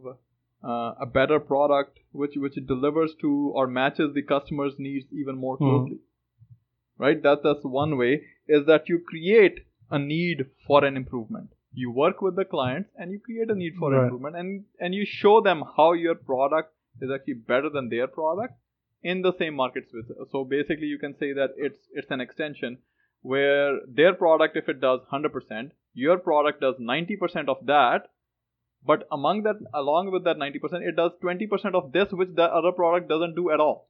S2: uh, a better product which which delivers to or matches the customer's needs even more mm-hmm. closely. Mm-hmm. Right. That that's one way. Is that you create a need for an improvement you work with the clients and you create a need for right. improvement and and you show them how your product is actually better than their product in the same market space so basically you can say that it's it's an extension where their product if it does 100% your product does 90% of that. But among that along with that 90% it does 20% of this which the other product doesn't do at all.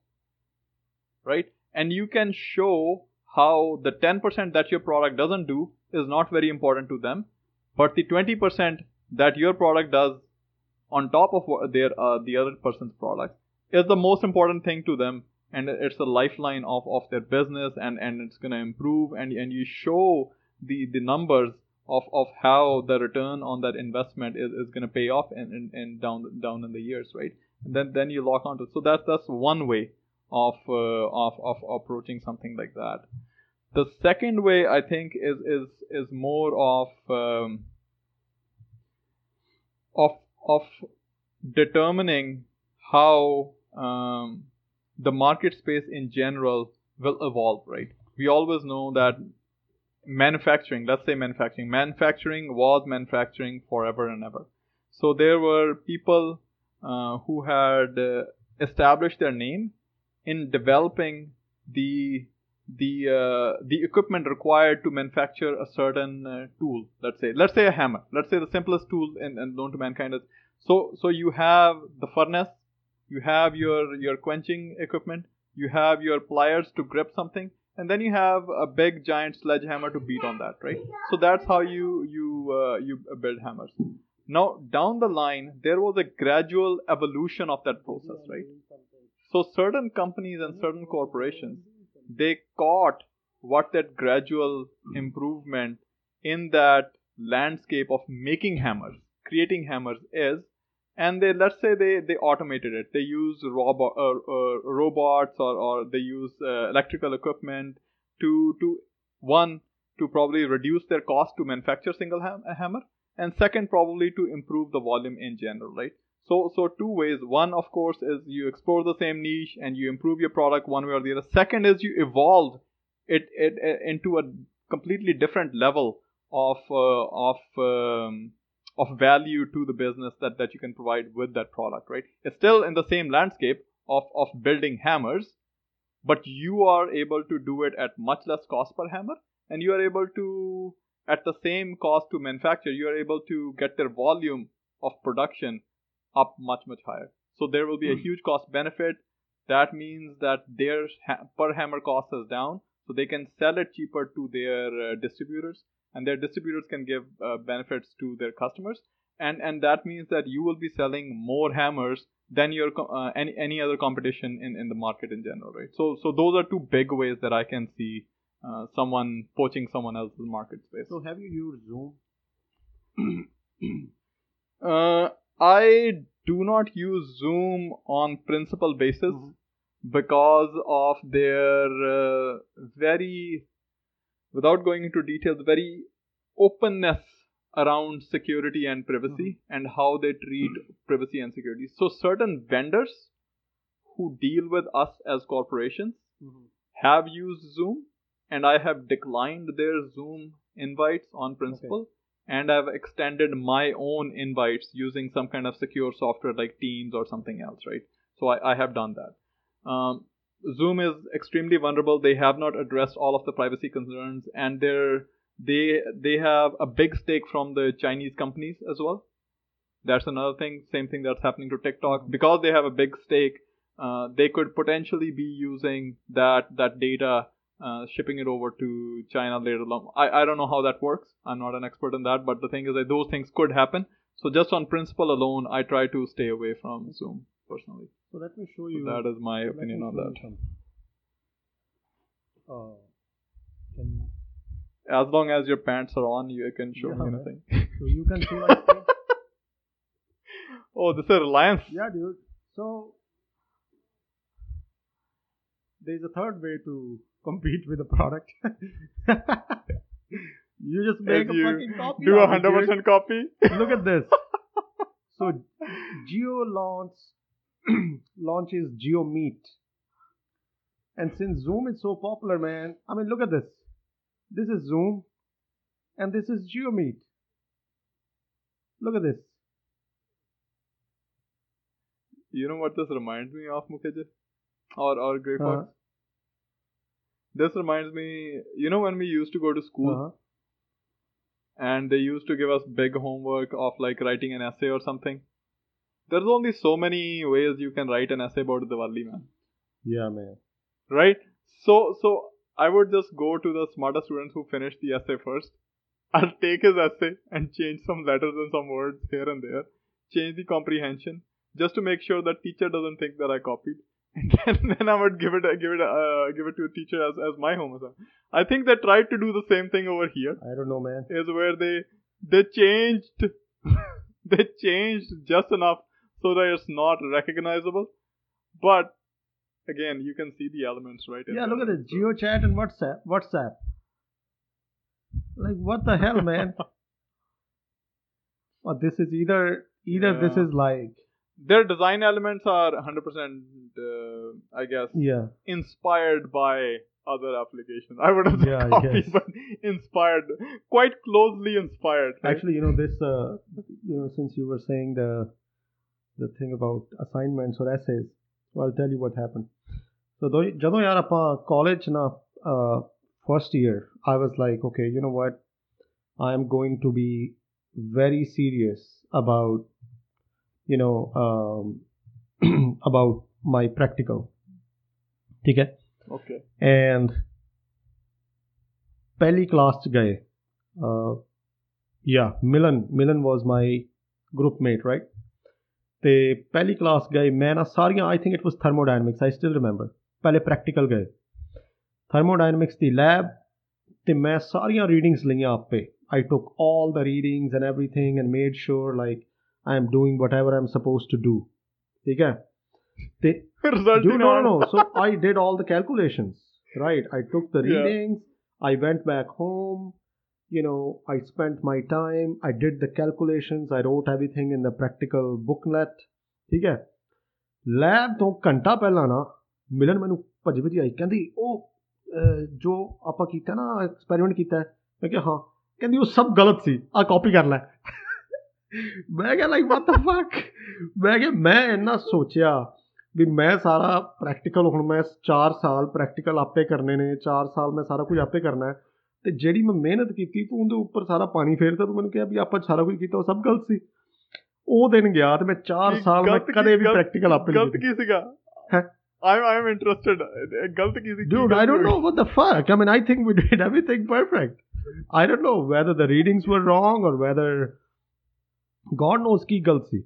S2: Right? And you can show how the 10% that your product doesn't do is not very important to them, but the 20% that your product does on top of their uh, the other person's products is the most important thing to them and it's the lifeline of, of their business and, and it's going to improve and, and you show the, the numbers of, of how the return on that investment is, is going to pay off and, and, and down down in the years right? And then then you lock onto it so that's that's one way of uh, of of approaching something like that. The second way I think is is is more of um, of of determining how um, the market space in general will evolve. Right? We always know that manufacturing, let's say manufacturing, manufacturing was manufacturing forever and ever. So there were people uh, who had uh, established their name in developing the the uh, the equipment required to manufacture a certain uh, tool. Let's say let's say a hammer. Let's say the simplest tool in, in known to mankind is so so you have the furnace you have your your quenching equipment you have your pliers to grip something and then you have a big giant sledgehammer to beat on that right? So that's how you you uh, you build hammers. Now down the line there was a gradual evolution of that process right? So certain companies and certain corporations they caught what that gradual improvement in that landscape of making hammers, creating hammers is, and they let's say they they automated it. They use robot uh, uh, robots or or they use uh, electrical equipment to to one to probably reduce their cost to manufacture single ham- hammer, and second probably to improve the volume in general, right? So, so two ways. One, of course, is you explore the same niche and you improve your product one way or the other. Second is you evolve it, it, it into a completely different level of uh, of um, of value to the business that, that you can provide with that product. Right? It's still in the same landscape of of building hammers, but you are able to do it at much less cost per hammer, and you are able to, at the same cost to manufacture, you are able to get their volume of production up much, much higher. So there will be a huge cost benefit. That means that their ha- per hammer cost is down, so they can sell it cheaper to their uh, distributors, and their distributors can give uh, benefits to their customers. And, and that means that you will be selling more hammers than your uh, any any other competition in, in the market in general, right? So so those are two big ways that I can see uh, someone poaching someone else's market space.
S1: So have you used Zoom?
S2: Uh, I do not use Zoom on principal basis
S1: Mhm.
S2: because of their uh, very, without going into details, very openness around security and privacy and how they treat privacy and security. So certain vendors who deal with us as corporations have used Zoom, and I have declined their Zoom invites on principle, and I've extended my own invites using some kind of secure software like Teams or something else, right? So I, I have done that. Um, Zoom is extremely vulnerable. They have not addressed all of the privacy concerns, and they're they they have a big stake from the Chinese companies as well. That's another thing. Same thing that's happening to TikTok because they have a big stake. Uh, they could potentially be using that that data, uh, shipping it over to China later on. I, I don't know how that works. I'm not an expert in that, but the thing is that those things could happen. So just on principle alone, I try to stay away from Zoom personally.
S1: So let me show
S2: So
S1: you.
S2: that is my opinion on that.
S1: Uh, can,
S2: As long as your pants are on, you can show
S1: Yeah,
S2: anything.
S1: so you can see my screen?
S2: oh, this is Reliance.
S1: Yeah, dude. So there's a third way to compete with a product. you just make
S2: If
S1: a
S2: you
S1: fucking copy.
S2: Do a hundred percent copy.
S1: Look at this. So Jio launch launches JioMeet. And since Zoom is so popular, man, I mean look at this. This is Zoom and this is JioMeet. Look at this.
S2: You know what this reminds me of, Mukherjee? Or or Grey
S1: Uh-huh.
S2: This reminds me, you know when we used to go to school
S1: Uh-huh.
S2: and they used to give us big homework of like writing an essay or something. There's only so many ways you can write an essay about Diwali, man.
S1: Yeah, man.
S2: Right? So so I would just go to the smarter students who finished the essay first. I'll take his essay and change some letters and some words here and there, change the comprehension, just to make sure that teacher doesn't think that I copied. And then, then I would give it give it uh, give it to a teacher as, as my homework. I think they tried to do the same thing over here.
S1: I don't know, man.
S2: Is where they they changed they changed just enough so that it's not recognizable, but again you can see the elements right.
S1: Yeah, look at this. JioChat and WhatsApp. WhatsApp. Like what the hell, man? Well, this is either either this is like
S2: Their design elements are 100%, uh, I guess,
S1: yeah
S2: inspired by other applications. I wouldn't say
S1: Yeah, I
S2: copy,
S1: guess.
S2: but inspired, quite closely inspired. right?
S1: actually you know this uh you know since you were saying the the thing about assignments or essays so I'll tell you what happened so though ਜਦੋਂ ਯਾਰ ਆਪਾਂ college ਨਾ uh, first year I was like okay you know what I am going to be very serious about you know um, about my practical ਠੀਕ ਹੈ
S2: okay.
S1: and ਪਹਿਲੀ class ਚ ਗਏ ਯਾ ਮਿਲਨ ਮਿਲਨ ਵਾਸ ਮਾਈ ਗਰੁੱਪ ਮੇਟ ਰਾਈਟ ਤੇ ਪਹਿਲੀ ਕਲਾਸ ਗਏ ਮੈਂ ਨਾ ਸਾਰੀਆਂ I think it was thermodynamics I still remember ਪਹਿਲੇ ਪ੍ਰੈਕਟੀਕਲ ਗਏ ਥਰਮੋਡਾਇਨਾਮਿਕਸ ਦੀ ਲੈਬ ਤੇ ਮੈਂ ਸਾਰੀਆਂ ਰੀਡਿੰਗਸ ਲਈਆਂ ਆਪੇ I took all the readings and everything and made sure like I am doing whatever I'm supposed to do. ਠੀਕ ਹੈ ਤੇ
S2: Result
S1: Dude,
S2: in
S1: no,
S2: hand.
S1: no, no. So I did all the calculations, right? I took the
S2: Yeah.
S1: readings. I went back home. You know, I spent my time. I did the calculations. I wrote everything in the practical booklet. ਠੀਕ ਹੈ lab ਤੋਂ ਘੰਟਾ ਪਹਿਲਾਂ ਨਾ ਮਿਲਨ ਮੈਨੂੰ ਭੱਜ ਭੱਜੀ ਆਈ ਕਹਿੰਦੀ ਉਹ ਅਹ, ਜੋ ਆਪਾਂ ਕੀਤਾ ਨਾ ਐਕਸਪੈਰੀਮੈਂਟ ਕੀਤਾ ਹੈ। ਮੈਂ ਕਿਹਾ ਹਾਂ ਕਹਿੰਦੀ ਉਹ ਸਭ ਗਲਤ ਸੀ ਆ ਕਾਪੀ ਕਰ ਲੈ ਮੈਂ ਕਿਹਾ ਲਾਈਕ ਵਾਟ ਦ ਫੱਕ ਮੈਂ ਕਿਹਾ ਮੈਂ ਇੰਨਾ ਸੋਚਿਆ ਵੀ ਮੈਂ ਸਾਰਾ ਪ੍ਰੈਕਟੀਕਲ ਹੁਣ ਮੈਂ 4 ਸਾਲ ਪ੍ਰੈਕਟੀਕਲ ਆਪੇ ਕਰਨੇ ਨੇ 4 ਸਾਲ ਮੈਂ ਸਾਰਾ ਕੁਝ ਆਪੇ ਕਰਨਾ ਹੈ ਤੇ ਜਿਹੜੀ ਮੈਂ ਮਿਹਨਤ ਕੀਤੀ ਤੂੰ ਉਹਦੇ ਉੱਪਰ ਸਾਰਾ ਪਾਣੀ ਫੇਰਦਾ ਤੂੰ ਮੈਨੂੰ ਕਿਹਾ ਵੀ ਆਪਾਂ ਸਾਰਾ ਕੁਝ ਕੀਤਾ ਉਹ ਸਭ ਗਲਤ ਸੀ। ਉਹ ਦਿਨ ਗਿਆ ਤੇ ਮੈਂ 4
S2: ਕੀ
S1: ਸਾਲ ਮੈਂ ਕਦੇ ਵੀ ਪ੍ਰੈਕਟੀਕਲ ਆਪੇ ਨਹੀਂ
S2: ਗਲਤ ਕੀ ਸੀਗਾ?
S1: ਹੈਂ?
S2: ਆਈ ਆਈ ਐਮ ਇੰਟਰਸਟਿਡ ਗਲਤ ਕੀ ਸੀ?
S1: Dude, I don't know what the fuck. I mean, I think we did everything perfect. I don't know whether the readings were wrong or whether God knows ਕੀ ਗਲਤ ਸੀ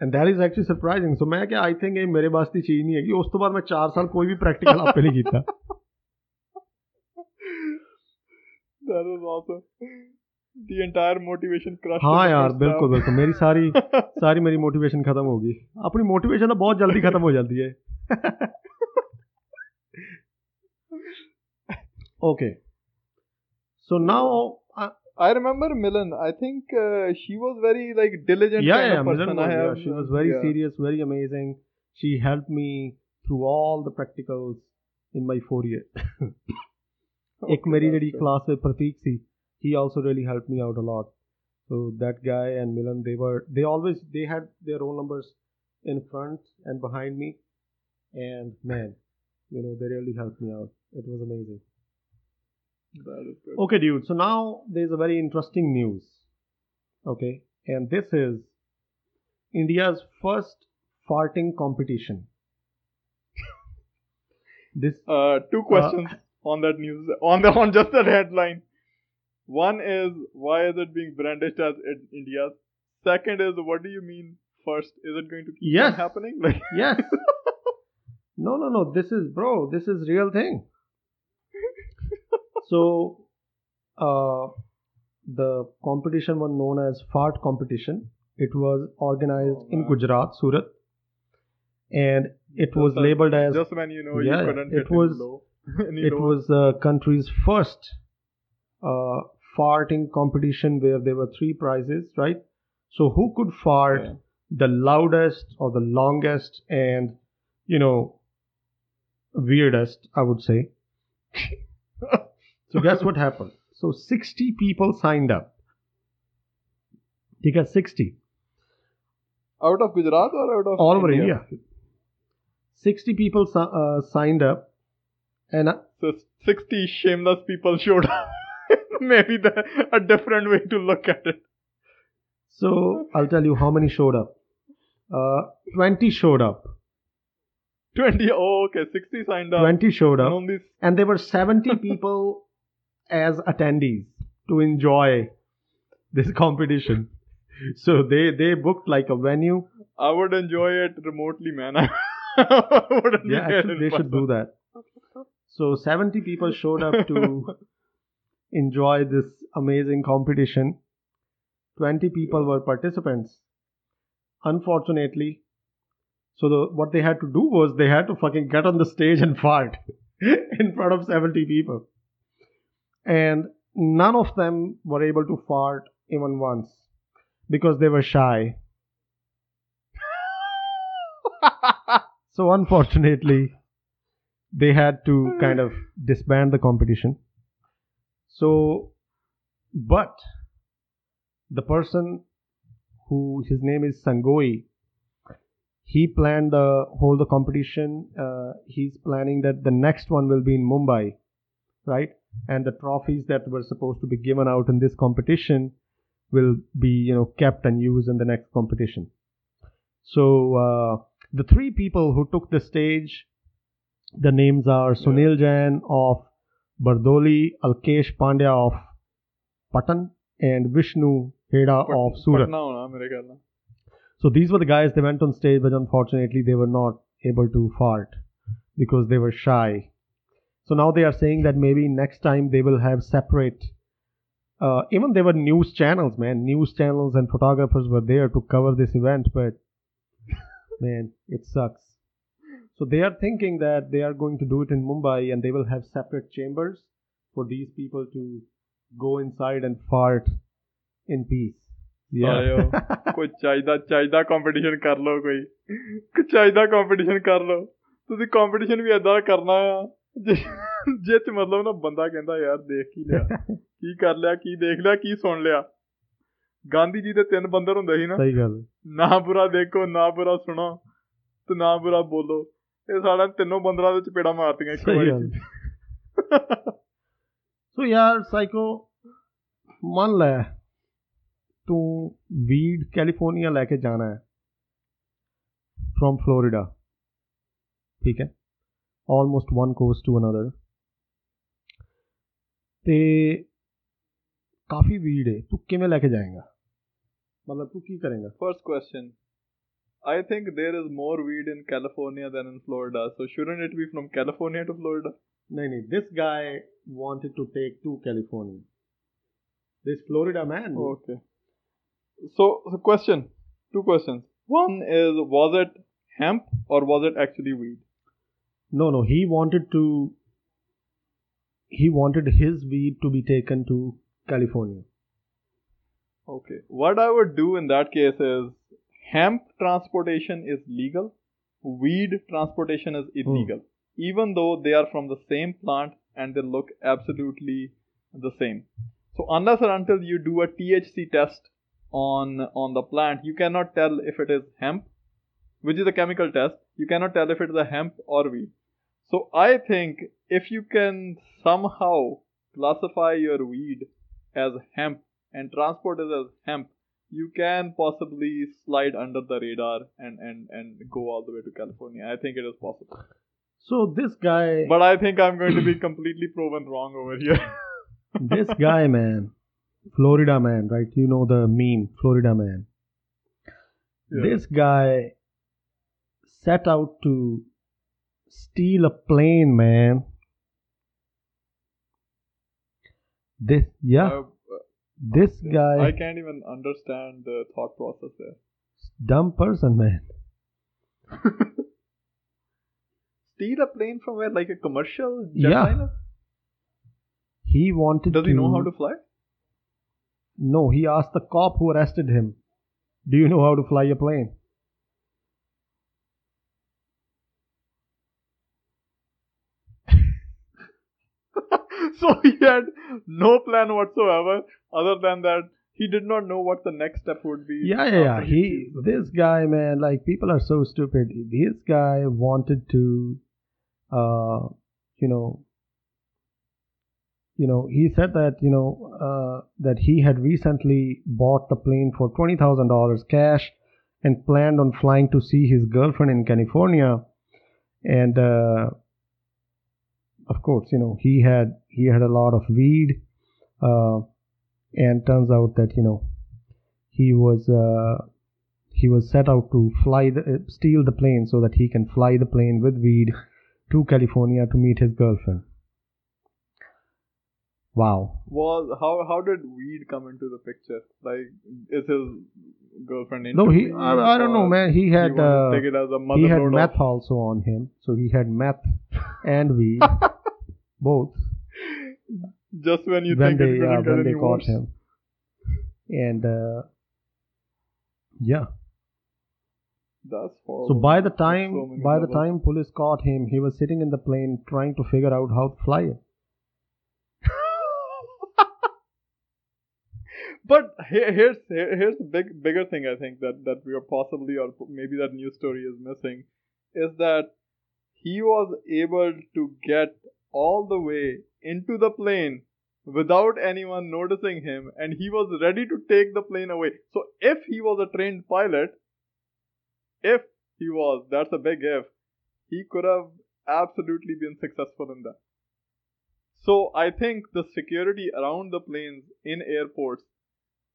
S1: and that is actually surprising so ਮੈਂ ਕਿਹਾ I think ਇਹ ਮੇਰੇ ਵਾਸਤੇ ਦੀ ਚੀਜ਼ ਨਹੀਂ ਹੈਗੀ ਉਸ ਤੋਂ ਬਾਅਦ ਮੈਂ 4 ਸਾਲ ਕੋਈ ਵੀ ਪ੍ਰੈਕਟੀਕਲ ਆਪੇ ਨਹੀਂ ਕੀਤਾ
S2: That was awesome. The entire motivation crushed.
S1: ਹਾਂ
S2: in the
S1: ਯਾਰ
S2: first
S1: ਬਿਲਕੁਲ
S2: half.
S1: ਬਿਲਕੁਲ ਮੇਰੀ ਸਾਰੀ ਸਾਰੀ ਮੇਰੀ ਮੋਟੀਵੇਸ਼ਨ ਖਤਮ ਹੋ ਗਈ ਆਪਣੀ ਮੋਟੀਵੇਸ਼ਨ ਤਾਂ ਬਹੁਤ ਜਲਦੀ ਖਤਮ ਹੋ
S2: I remember Milan. I think uh, she was very like diligent. Kind of person. Milan. I
S1: have, yeah, she was very serious, very amazing. She helped me through all the practicals in my four year.
S2: okay, Ek
S1: meri class Pratik si. He also really helped me out a lot. So that guy and Milan, they were they always they had their own numbers in front and behind me, and man, you know they really helped me out. It was amazing. Okay, dude. So now there's a very interesting news. Okay, and this is India's first farting competition. This
S2: Uh, two questions on that news. On the on just the headline. One is why is it being brandished as it, India's? Second is what do you mean first? Is it going to keep
S1: Yes.
S2: happening? Like
S1: yes. no, no, no. This is bro. This is real thing. So, uh, the competition was known as fart competition. It was organized
S2: Oh,
S1: in. Gujarat, Surat, and it
S2: Just
S1: was
S2: a-
S1: labeled as
S2: just when you know
S1: Yeah,
S2: you couldn't
S1: it was-
S2: low.
S1: it was the country's first uh, farting competition where there were three prizes, right? So who could fart
S2: Yeah.
S1: the loudest or the longest and you know weirdest, I would say. so guess what happened? So 60 people signed up. They got 60
S2: out of Gujarat or out of
S1: all over India. 60 people uh, signed up, and uh,
S2: So 60 shameless people showed up. Maybe the, a different way to look at it.
S1: So I'll tell you how many showed up. Uh, 20 showed up.
S2: 20. Oh, okay. 60 signed up.
S1: 20 showed
S2: And
S1: up.
S2: only
S1: And there were 70 people as attendees to enjoy this competition. So they, they booked like a venue.
S2: I would enjoy it remotely, man. I wouldn't
S1: Yeah, actually, they should do that. So 70 people showed up to enjoy this amazing competition. 20 people were participants. Unfortunately, so the, what they had to do was they had to fucking get on the stage and fart in front of 70 people. And none of them were able to fart even once because they were shy. So unfortunately, they had to kind of disband the competition. So, but the person who his name is Sangoi, he planned the whole the competition. Uh, he's planning that the next one will be in Mumbai, right? and the trophies that were supposed to be given out in this competition will be you know kept and used in the next competition. So uh, the three people who took the stage the names are sunil jain of bardoli alkesh pandya of patan and vishnu heda Pat- of surat. So these were the guys they went on stage but unfortunately they were not able to fart because they were shy. So now they are saying that maybe next time they will have separate. Uh, even there were news channels, man. News channels and photographers were there to cover this event, but man, it sucks. So they are thinking that they are going to do it in Mumbai and they will have separate chambers for these people to go inside and fart in peace.
S2: ਸਾਲਿਓ, ਕੋਈ ਚਾਹੀਦਾ ਚਾਹੀਦਾ competition ਕਰ ਲਓ ਕੋਈ ਕੋਈ ਚਾਹੀਦਾ competition ਕਰ ਲਓ ਤੁਸੀਂ ਕੰਪੀਟੀਸ਼ਨ ਵੀ ਏਦਾਂ ਕਰਨਾ ਆ ਜਿ- ਚ ਮਤਲਬ ਨਾ ਬੰਦਾ ਕਹਿੰਦਾ ਯਾਰ ਦੇਖ ਕੀ ਲਿਆ। ਕੀ ਕਰ ਲਿਆ ਕੀ ਦੇਖ ਲਿਆ ਕੀ ਸੁਣ ਲਿਆ। ਗਾਂਧੀ ਜੀ ਦੇ ਤਿੰਨ ਬੰਦਰ ਹੁੰਦੇ ਸੀ ਨਾ।
S1: ਸਹੀ ਗੱਲ।
S2: ਨਾ ਬੁਰਾ ਦੇਖੋ ਨਾ ਬੁਰਾ ਸੁਣੋ ਤੇ ਨਾ ਬੁਰਾ ਬੋਲੋ। ਇਹ ਸਾਡਾ ਤਿੰਨੋਂ ਬੰਦਰਾਂ ਦੇ ਚਪੇੜਾ ਮਾਰਤੀਆਂ ਇੱਕ ਵਾਰੀ।
S1: ਸੋ ਯਾਰ ਸਾਈਕੋ ਮੰਨ ਲੈ ਤੂੰ ਵੀਡ ਕੈਲੀਫੋਰਨੀਆ ਲੈ ਕੇ ਜਾਣਾ ਹੈ। ਫਰੋਮ ਫਲੋਰੀਡਾ ਠੀਕ ਹੈ? Almost one cost to another ਤੇ ਕਾਫੀ ਵੀਡ ਹੈ ਤੂੰ ਕਿਵੇਂ ਲੈ ਕੇ ਜਾਏਗਾ ਮਤਲਬ ਤੂੰ ਕੀ ਕਰੇਗਾ
S2: First question. I think there is more weed in California than in Florida. So shouldn't it be from California to Florida?
S1: ਨਹੀਂ ਨਹੀਂ this guy wanted to take to California this Florida man
S2: Okay. So, so question. Two questions. One is was it hemp or was it actually weed?
S1: No, no. He wanted to. He wanted his weed to be taken to California.
S2: Okay. What I would do in that case is hemp transportation is legal, weed transportation is hmm. illegal, even though they are from the same plant and they look absolutely the same. So unless and until you do a THC test on on the plant, you cannot tell if it is hemp, which is a chemical test. You cannot tell if it is a hemp or weed. So I think if you can somehow classify your weed as hemp and transport it as hemp, you can possibly slide under the radar and, and, and go all the way to California. I think it is possible.
S1: So this guy,
S2: But I think I'm going to be completely proven wrong over here.
S1: this guy, man, Florida man, right? You know the meme, Florida man.
S2: Yeah.
S1: This guy set out to steal a plane, man. This, yeah,
S2: Uh,
S1: this guy,
S2: I can't even understand the thought process there.
S1: dumb person, man.
S2: Steal a plane from where? Like a commercial
S1: Yeah.
S2: jetliner?
S1: He wanted
S2: Does
S1: to.
S2: he know how to fly?
S1: No, he asked the cop who arrested him, Do you know how to fly a plane?
S2: So he had no plan whatsoever other than that he did not know what the next step would be.
S1: Yeah, yeah, yeah. He, this guy, man, like people are so stupid. This guy wanted to, uh, you know, you know, he said that you know uh, that he had recently bought the plane for twenty thousand dollars cash and planned on flying to see his girlfriend in California, and uh, of course, you know, he had he had a lot of weed, uh, and turns out that you know he was uh, he was set out to fly the, uh, steal the plane so that he can fly the plane with weed to California to meet his girlfriend. Wow.
S2: was how how did weed come into the picture? Like, is his girlfriend into
S1: No, he I, I don't know, man. He
S2: he
S1: had
S2: wanted
S1: uh,
S2: take it as a
S1: he had meth also on him, so he had meth and weed, both.
S2: just when you
S1: when
S2: think it
S1: they
S2: couldn't
S1: uh, when they caught
S2: worse.
S1: him, and uh, yeah.
S2: That's horrible.
S1: So by the time
S2: so
S1: by the
S2: levels.
S1: time police caught him, he was sitting in the plane trying to figure out how to fly it.
S2: But here, here's here, here's the big bigger thing I think that that we are possibly or maybe that news story is missing is that he was able to get all the way into the plane without anyone noticing him and he was ready to take the plane away. So if he was a trained pilot, if he was, that's a big if, he could have absolutely been successful in that. So I think the security around the planes in airports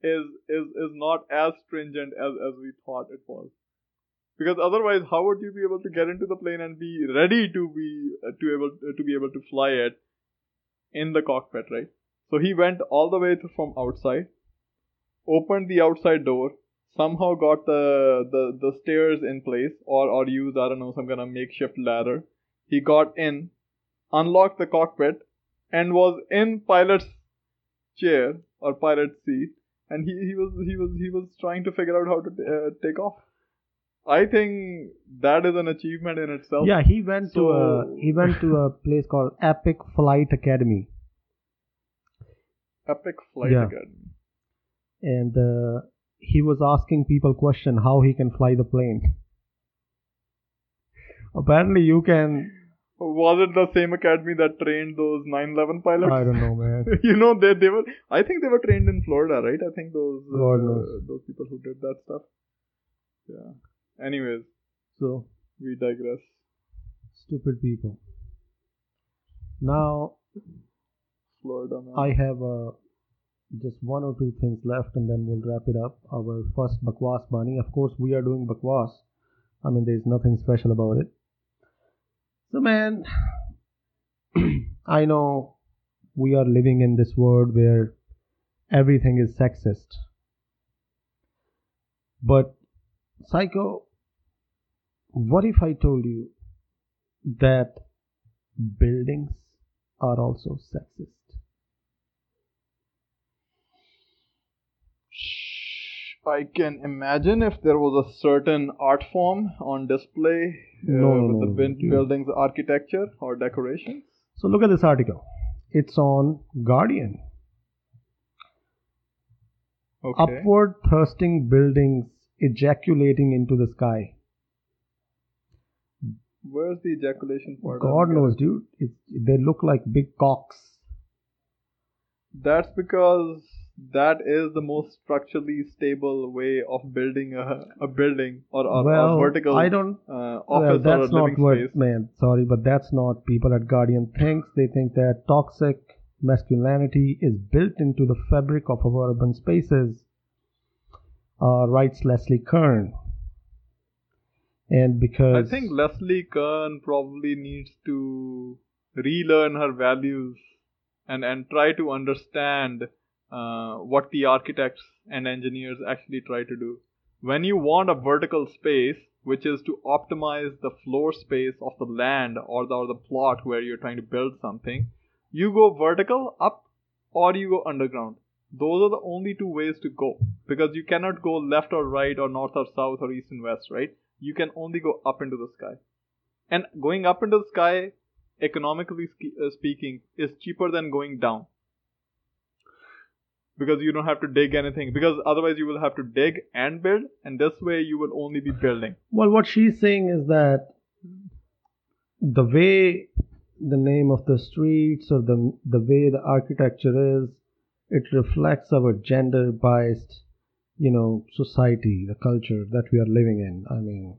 S2: is is is not as stringent as as we thought it was. Because otherwise, how would you be able to get into the plane and be ready to be uh, to able to be able to fly it in the cockpit, right? So he went all the way from outside, opened the outside door, somehow got the, the the stairs in place, or or used I don't know some kind of makeshift ladder. He got in, unlocked the cockpit, and was in pilot's chair or pilot's seat, and he, he was he was he was trying to figure out how to uh, take off. I think that is an achievement in itself.
S1: Yeah, he went to a he went to a place called Epic Flight Academy,
S2: Epic Flight
S1: Yeah.
S2: Academy.
S1: and uh, he was asking people question how he can fly the plane. Apparently, you can.
S2: Was it the same academy that trained those 9/11 pilots?
S1: I don't know, man.
S2: you know they they were. I think they were trained in Florida, right? I think those uh,
S1: God knows.
S2: those people who did that stuff. Yeah. Anyways,
S1: So
S2: we digress.
S1: stupid people. Now
S2: Florida, man.
S1: I have uh, just one or two things left, and then we'll wrap it up. Our first Bakwas Bani. Of course, we are doing Bakwas. I mean, there's nothing special about it. So, man, I know we are living in this world where everything is sexist. But, Psycho, what if I told you that buildings are also sexist?
S2: I can imagine if there was a certain art form on display uh,
S1: No,
S2: with
S1: no,
S2: the
S1: no,
S2: building's architecture or decoration.
S1: So look at this article. It's on Guardian.
S2: Okay.
S1: Upward thrusting buildings ejaculating into the sky.
S2: Where's the ejaculation part?
S1: God knows, dude. It, they look like big cocks.
S2: That's because that is the most structurally stable way of building a, a building or, or
S1: well,
S2: a vertical
S1: I don't.
S2: uh,
S1: Well,
S2: office or a
S1: that's not
S2: living
S1: what,
S2: space.
S1: man. Sorry, but that's not people at Guardian thinks. They think that toxic masculinity is built into the fabric of our urban spaces. Uh, writes Leslie Kern. And because I
S2: think Leslie Kern probably needs to relearn her values and, and try to understand uh, what the architects and engineers actually try to do. When you want a vertical space, which is to optimize the floor space of the land or the, or the plot where you're trying to build something, you go vertical up or you go underground. Those are the only two ways to go because you cannot go left or right or north or south or east and west, right? You can only go up into the sky. And going up into the sky, economically uh, speaking, is cheaper than going down. Because you don't have to dig anything. Because otherwise, you will have to dig and build, and this way, you will only be building.
S1: Well, what she's saying is that the way the name of the streets or the the way the architecture is, it reflects our gender biased, you know, society, the culture that we are living in. I mean,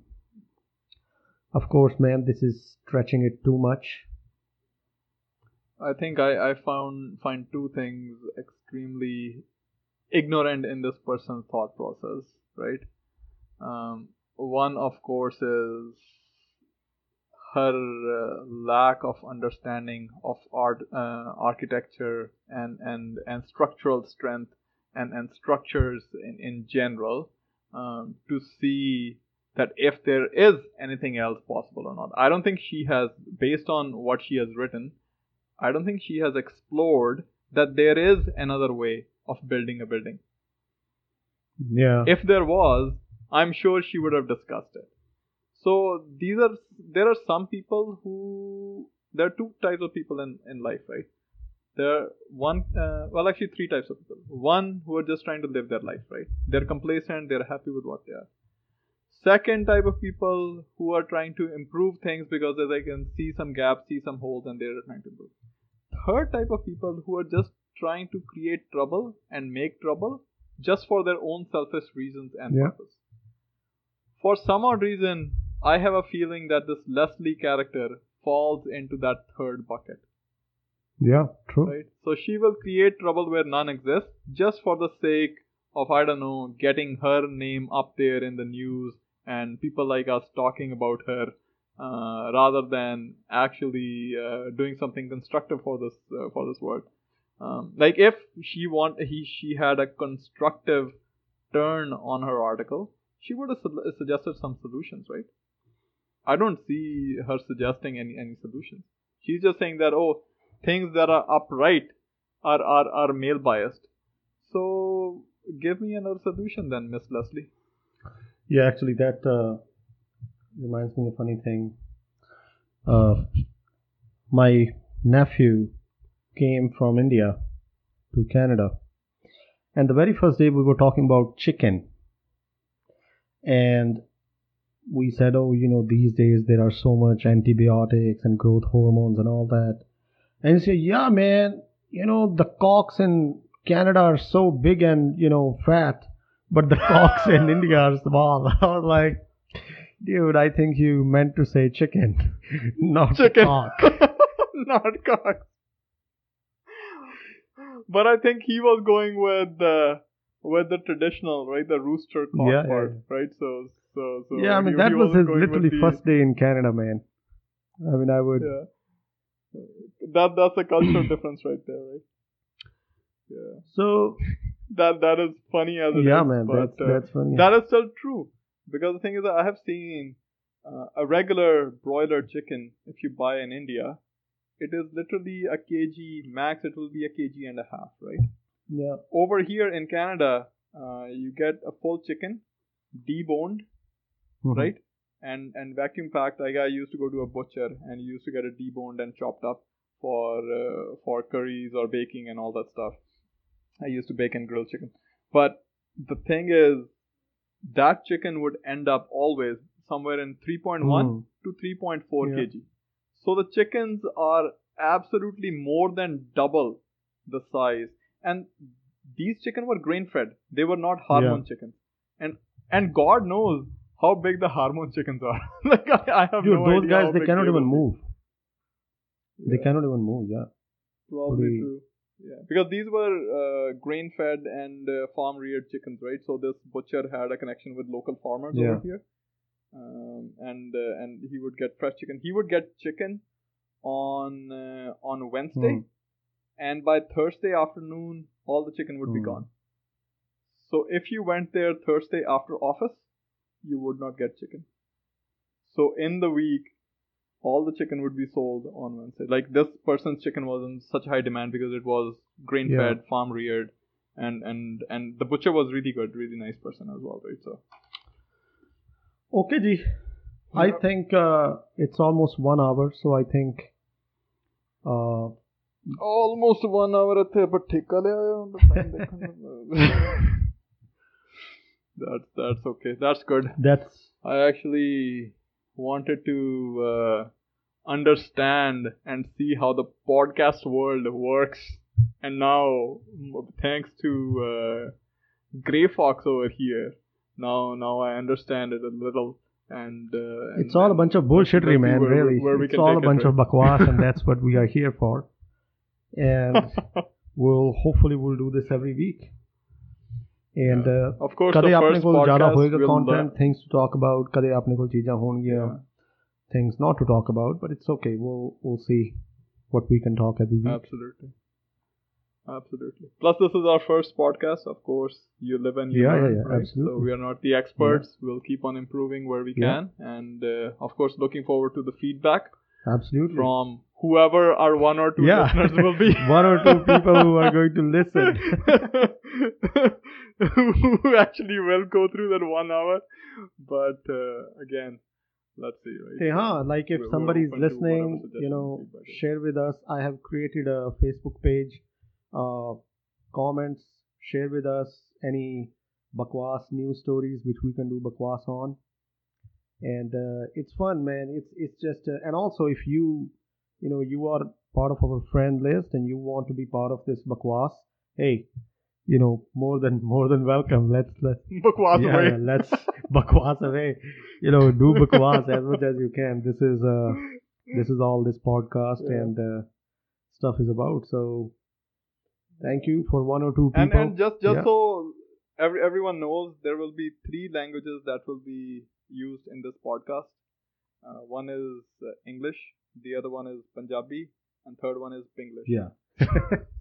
S1: of course, man, this is stretching it too much.
S2: I think I, I found find two things extremely ignorant in this person's thought process, right? Um, one, of course, is her uh, lack of understanding of art, uh, architecture, and, and, and structural strength and, and structures in, in general um, to see that if there is anything else possible or not. I don't think she has, based on what she has written, I don't think she has explored that there is another way of building a building.
S1: Yeah.
S2: If there was, I'm sure she would have discussed it. So these are there are some people who there are two types of people in in life, right? There are one uh, well actually three types of people. One who are just trying to live their life, right? They're complacent, they're happy with what they are. Second type of people who are trying to improve things because they can see some gaps, see some holes, and they're trying to improve. Third type of people who are just trying to create trouble and make trouble just for their own selfish reasons and
S1: Yeah.
S2: purpose. For some odd reason, I have a feeling that this Leslie character falls into that third bucket,
S1: Yeah. True.
S2: right? So she will create trouble where none exists just for the sake of, I don't know, getting her name up there in the news and people like us talking about her uh, rather than actually uh, doing something constructive for this uh, for this world. Um, like if she want he she had a constructive turn on her article, she would have su- suggested some solutions, right? I don't see her suggesting any any solutions. She's just saying that oh, things that are upright are are, are male biased. So give me another solution then, Miss Leslie.
S1: Yeah, actually, that uh, reminds me of a funny thing. Uh, my nephew came from India to Canada, and the very first day we were talking about chicken, and we said, oh, you know, these days there are so much antibiotics and growth hormones and all that. And he said, yeah, man, you know, the cocks in Canada are so big and, you know, fat, but the cocks in India are small. I was like, dude, I think you meant to say chicken, not
S2: Chicken.
S1: cock.
S2: Not cock. But I think he was going with the with the traditional, right? The rooster cock
S1: Yeah, yeah,
S2: part, right? So so so
S1: yeah, I mean, that was his literally
S2: the-
S1: first day in Canada, man. I mean, I would.
S2: Yeah. That that's a cultural difference right there, right? Yeah.
S1: So,
S2: That that is funny as it is.
S1: yeah, man,
S2: but,
S1: that's,
S2: uh,
S1: that's funny.
S2: That is still true. Because the thing is that I have seen uh, a regular broiler chicken, if you buy in India, it is literally a kg max, it will be a kg and a half, right?
S1: yeah.
S2: Over here in Canada, uh, you get a full chicken, deboned,
S1: Mhm.
S2: right? And and vacuum packed. Like I used to go to a butcher and you used to get it deboned and chopped up for uh, for curries or baking and all that stuff. I used to bake and grill chicken. But the thing is, that chicken would end up always somewhere in 3.1
S1: Mm.
S2: to 3.4
S1: Yeah.
S2: kg. So the chickens are absolutely more than double the size. And these chicken were grain fed. They were not hormone chickens. And and God knows how big the hormone chickens are. like I, I have
S1: Dude,
S2: no
S1: those
S2: idea how
S1: guys, they cannot even
S2: will be.
S1: move. They cannot even move, yeah.
S2: Probably
S1: Pretty-
S2: true. Yeah, because these were uh, grain-fed and uh, farm-reared chickens, right? So this butcher had a connection with local farmers
S1: Yeah.
S2: over here, um, and uh, and he would get fresh chicken. He would get chicken on uh, on Wednesday,
S1: Hmm.
S2: and by Thursday afternoon, all the chicken would be
S1: Hmm.
S2: gone. So if you went there Thursday after office, you would not get chicken. So in the week, all the chicken would be sold on Wednesday. Like this person's chicken was in such high demand because it was grain fed, yeah. farm reared, and and and the butcher was really good, really nice person as well, right? So.
S1: Okay, G.
S2: Yeah.
S1: I think uh, it's almost one hour, so I think. Uh,
S2: almost one hour, but take a that's that's okay. That's good.
S1: that's
S2: I actually wanted to uh, understand and see how the podcast world works, and now thanks to uh, Grey Fox over here, now now I understand it a little. And, uh, and
S1: it's all a bunch of bullshittery, man.
S2: where
S1: really,
S2: where
S1: it's all a
S2: take it,
S1: bunch of bakwas, and that's what we are here for. And we'll hopefully we'll do this every week. And uh,
S2: of course,
S1: ਕਦੇ
S2: the
S1: ਆਪਣੇ
S2: first
S1: ਕੋਲ ਜ਼ਿਆਦਾ
S2: podcast
S1: ਹੋਏਗਾ
S2: will, uh,
S1: content things to talk about ਕਦੇ ਆਪਣੇ ਕੋਲ ਚੀਜ਼ਾਂ ਹੋਣਗੀਆਂ
S2: yeah,
S1: things not to talk about but it's okay we'll we'll see what we can talk every week
S2: absolutely. Absolutely. Plus, this is our first podcast. Of course, you live and you
S1: Yeah,
S2: learn,
S1: yeah, yeah,
S2: right? So
S1: absolutely.
S2: we are not the experts. We'll keep on improving where we
S1: Yeah.
S2: can, and uh, of course, looking forward to the feedback
S1: absolutely
S2: from whoever our one or two
S1: yeah
S2: listeners will be.
S1: one or two people who are going to listen
S2: who actually will go through that one hour. But uh, again, let's see, right?
S1: hey huh like if
S2: We're- we're
S1: somebody's
S2: whatever
S1: listening you know
S2: and feedback is.
S1: share with us i have created a facebook page uh comments share with us any bakwas news stories which we can do bakwas on and uh, it's fun man it's it's just uh, and also if you you know you are part of our friend list and you want to be part of this bakwas hey you know more than more than welcome. Let's let's
S2: Bakwas
S1: yeah,
S2: away.
S1: let's bakwas away. You know do bakwas as much as you can. This is uh this is all this podcast
S2: Yeah.
S1: and uh, stuff is about. So thank you for one or two people
S2: and and just just
S1: Yeah.
S2: so every everyone knows there will be three languages that will be used in this podcast. Uh, one is uh, english the other one is punjabi and third one is english
S1: yeah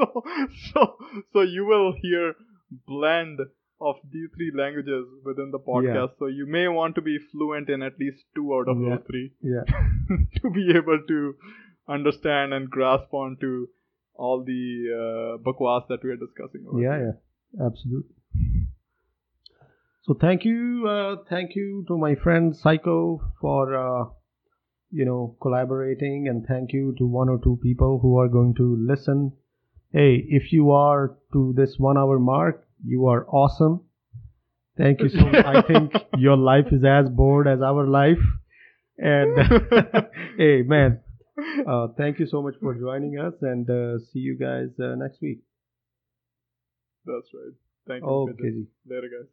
S2: so so so you will hear blend of these three languages within the podcast so you may want to be fluent in at least two out of
S1: Yeah.
S2: those three
S1: yeah
S2: to be able to understand and grasp onto all the uh, bakwas that we are discussing. Over
S1: yeah
S2: here.
S1: yeah absolutely so thank you uh, thank you to my friend psycho for uh, you know collaborating and thank you to one or two people who are going to listen hey if you are to this one hour mark you are awesome Thank you so much. I think your life is as bored as our life. And hey, man, uh, thank you so much for joining us and uh, see you guys uh, next week.
S2: That's right. Thank you.
S1: Okay.
S2: Later, guys.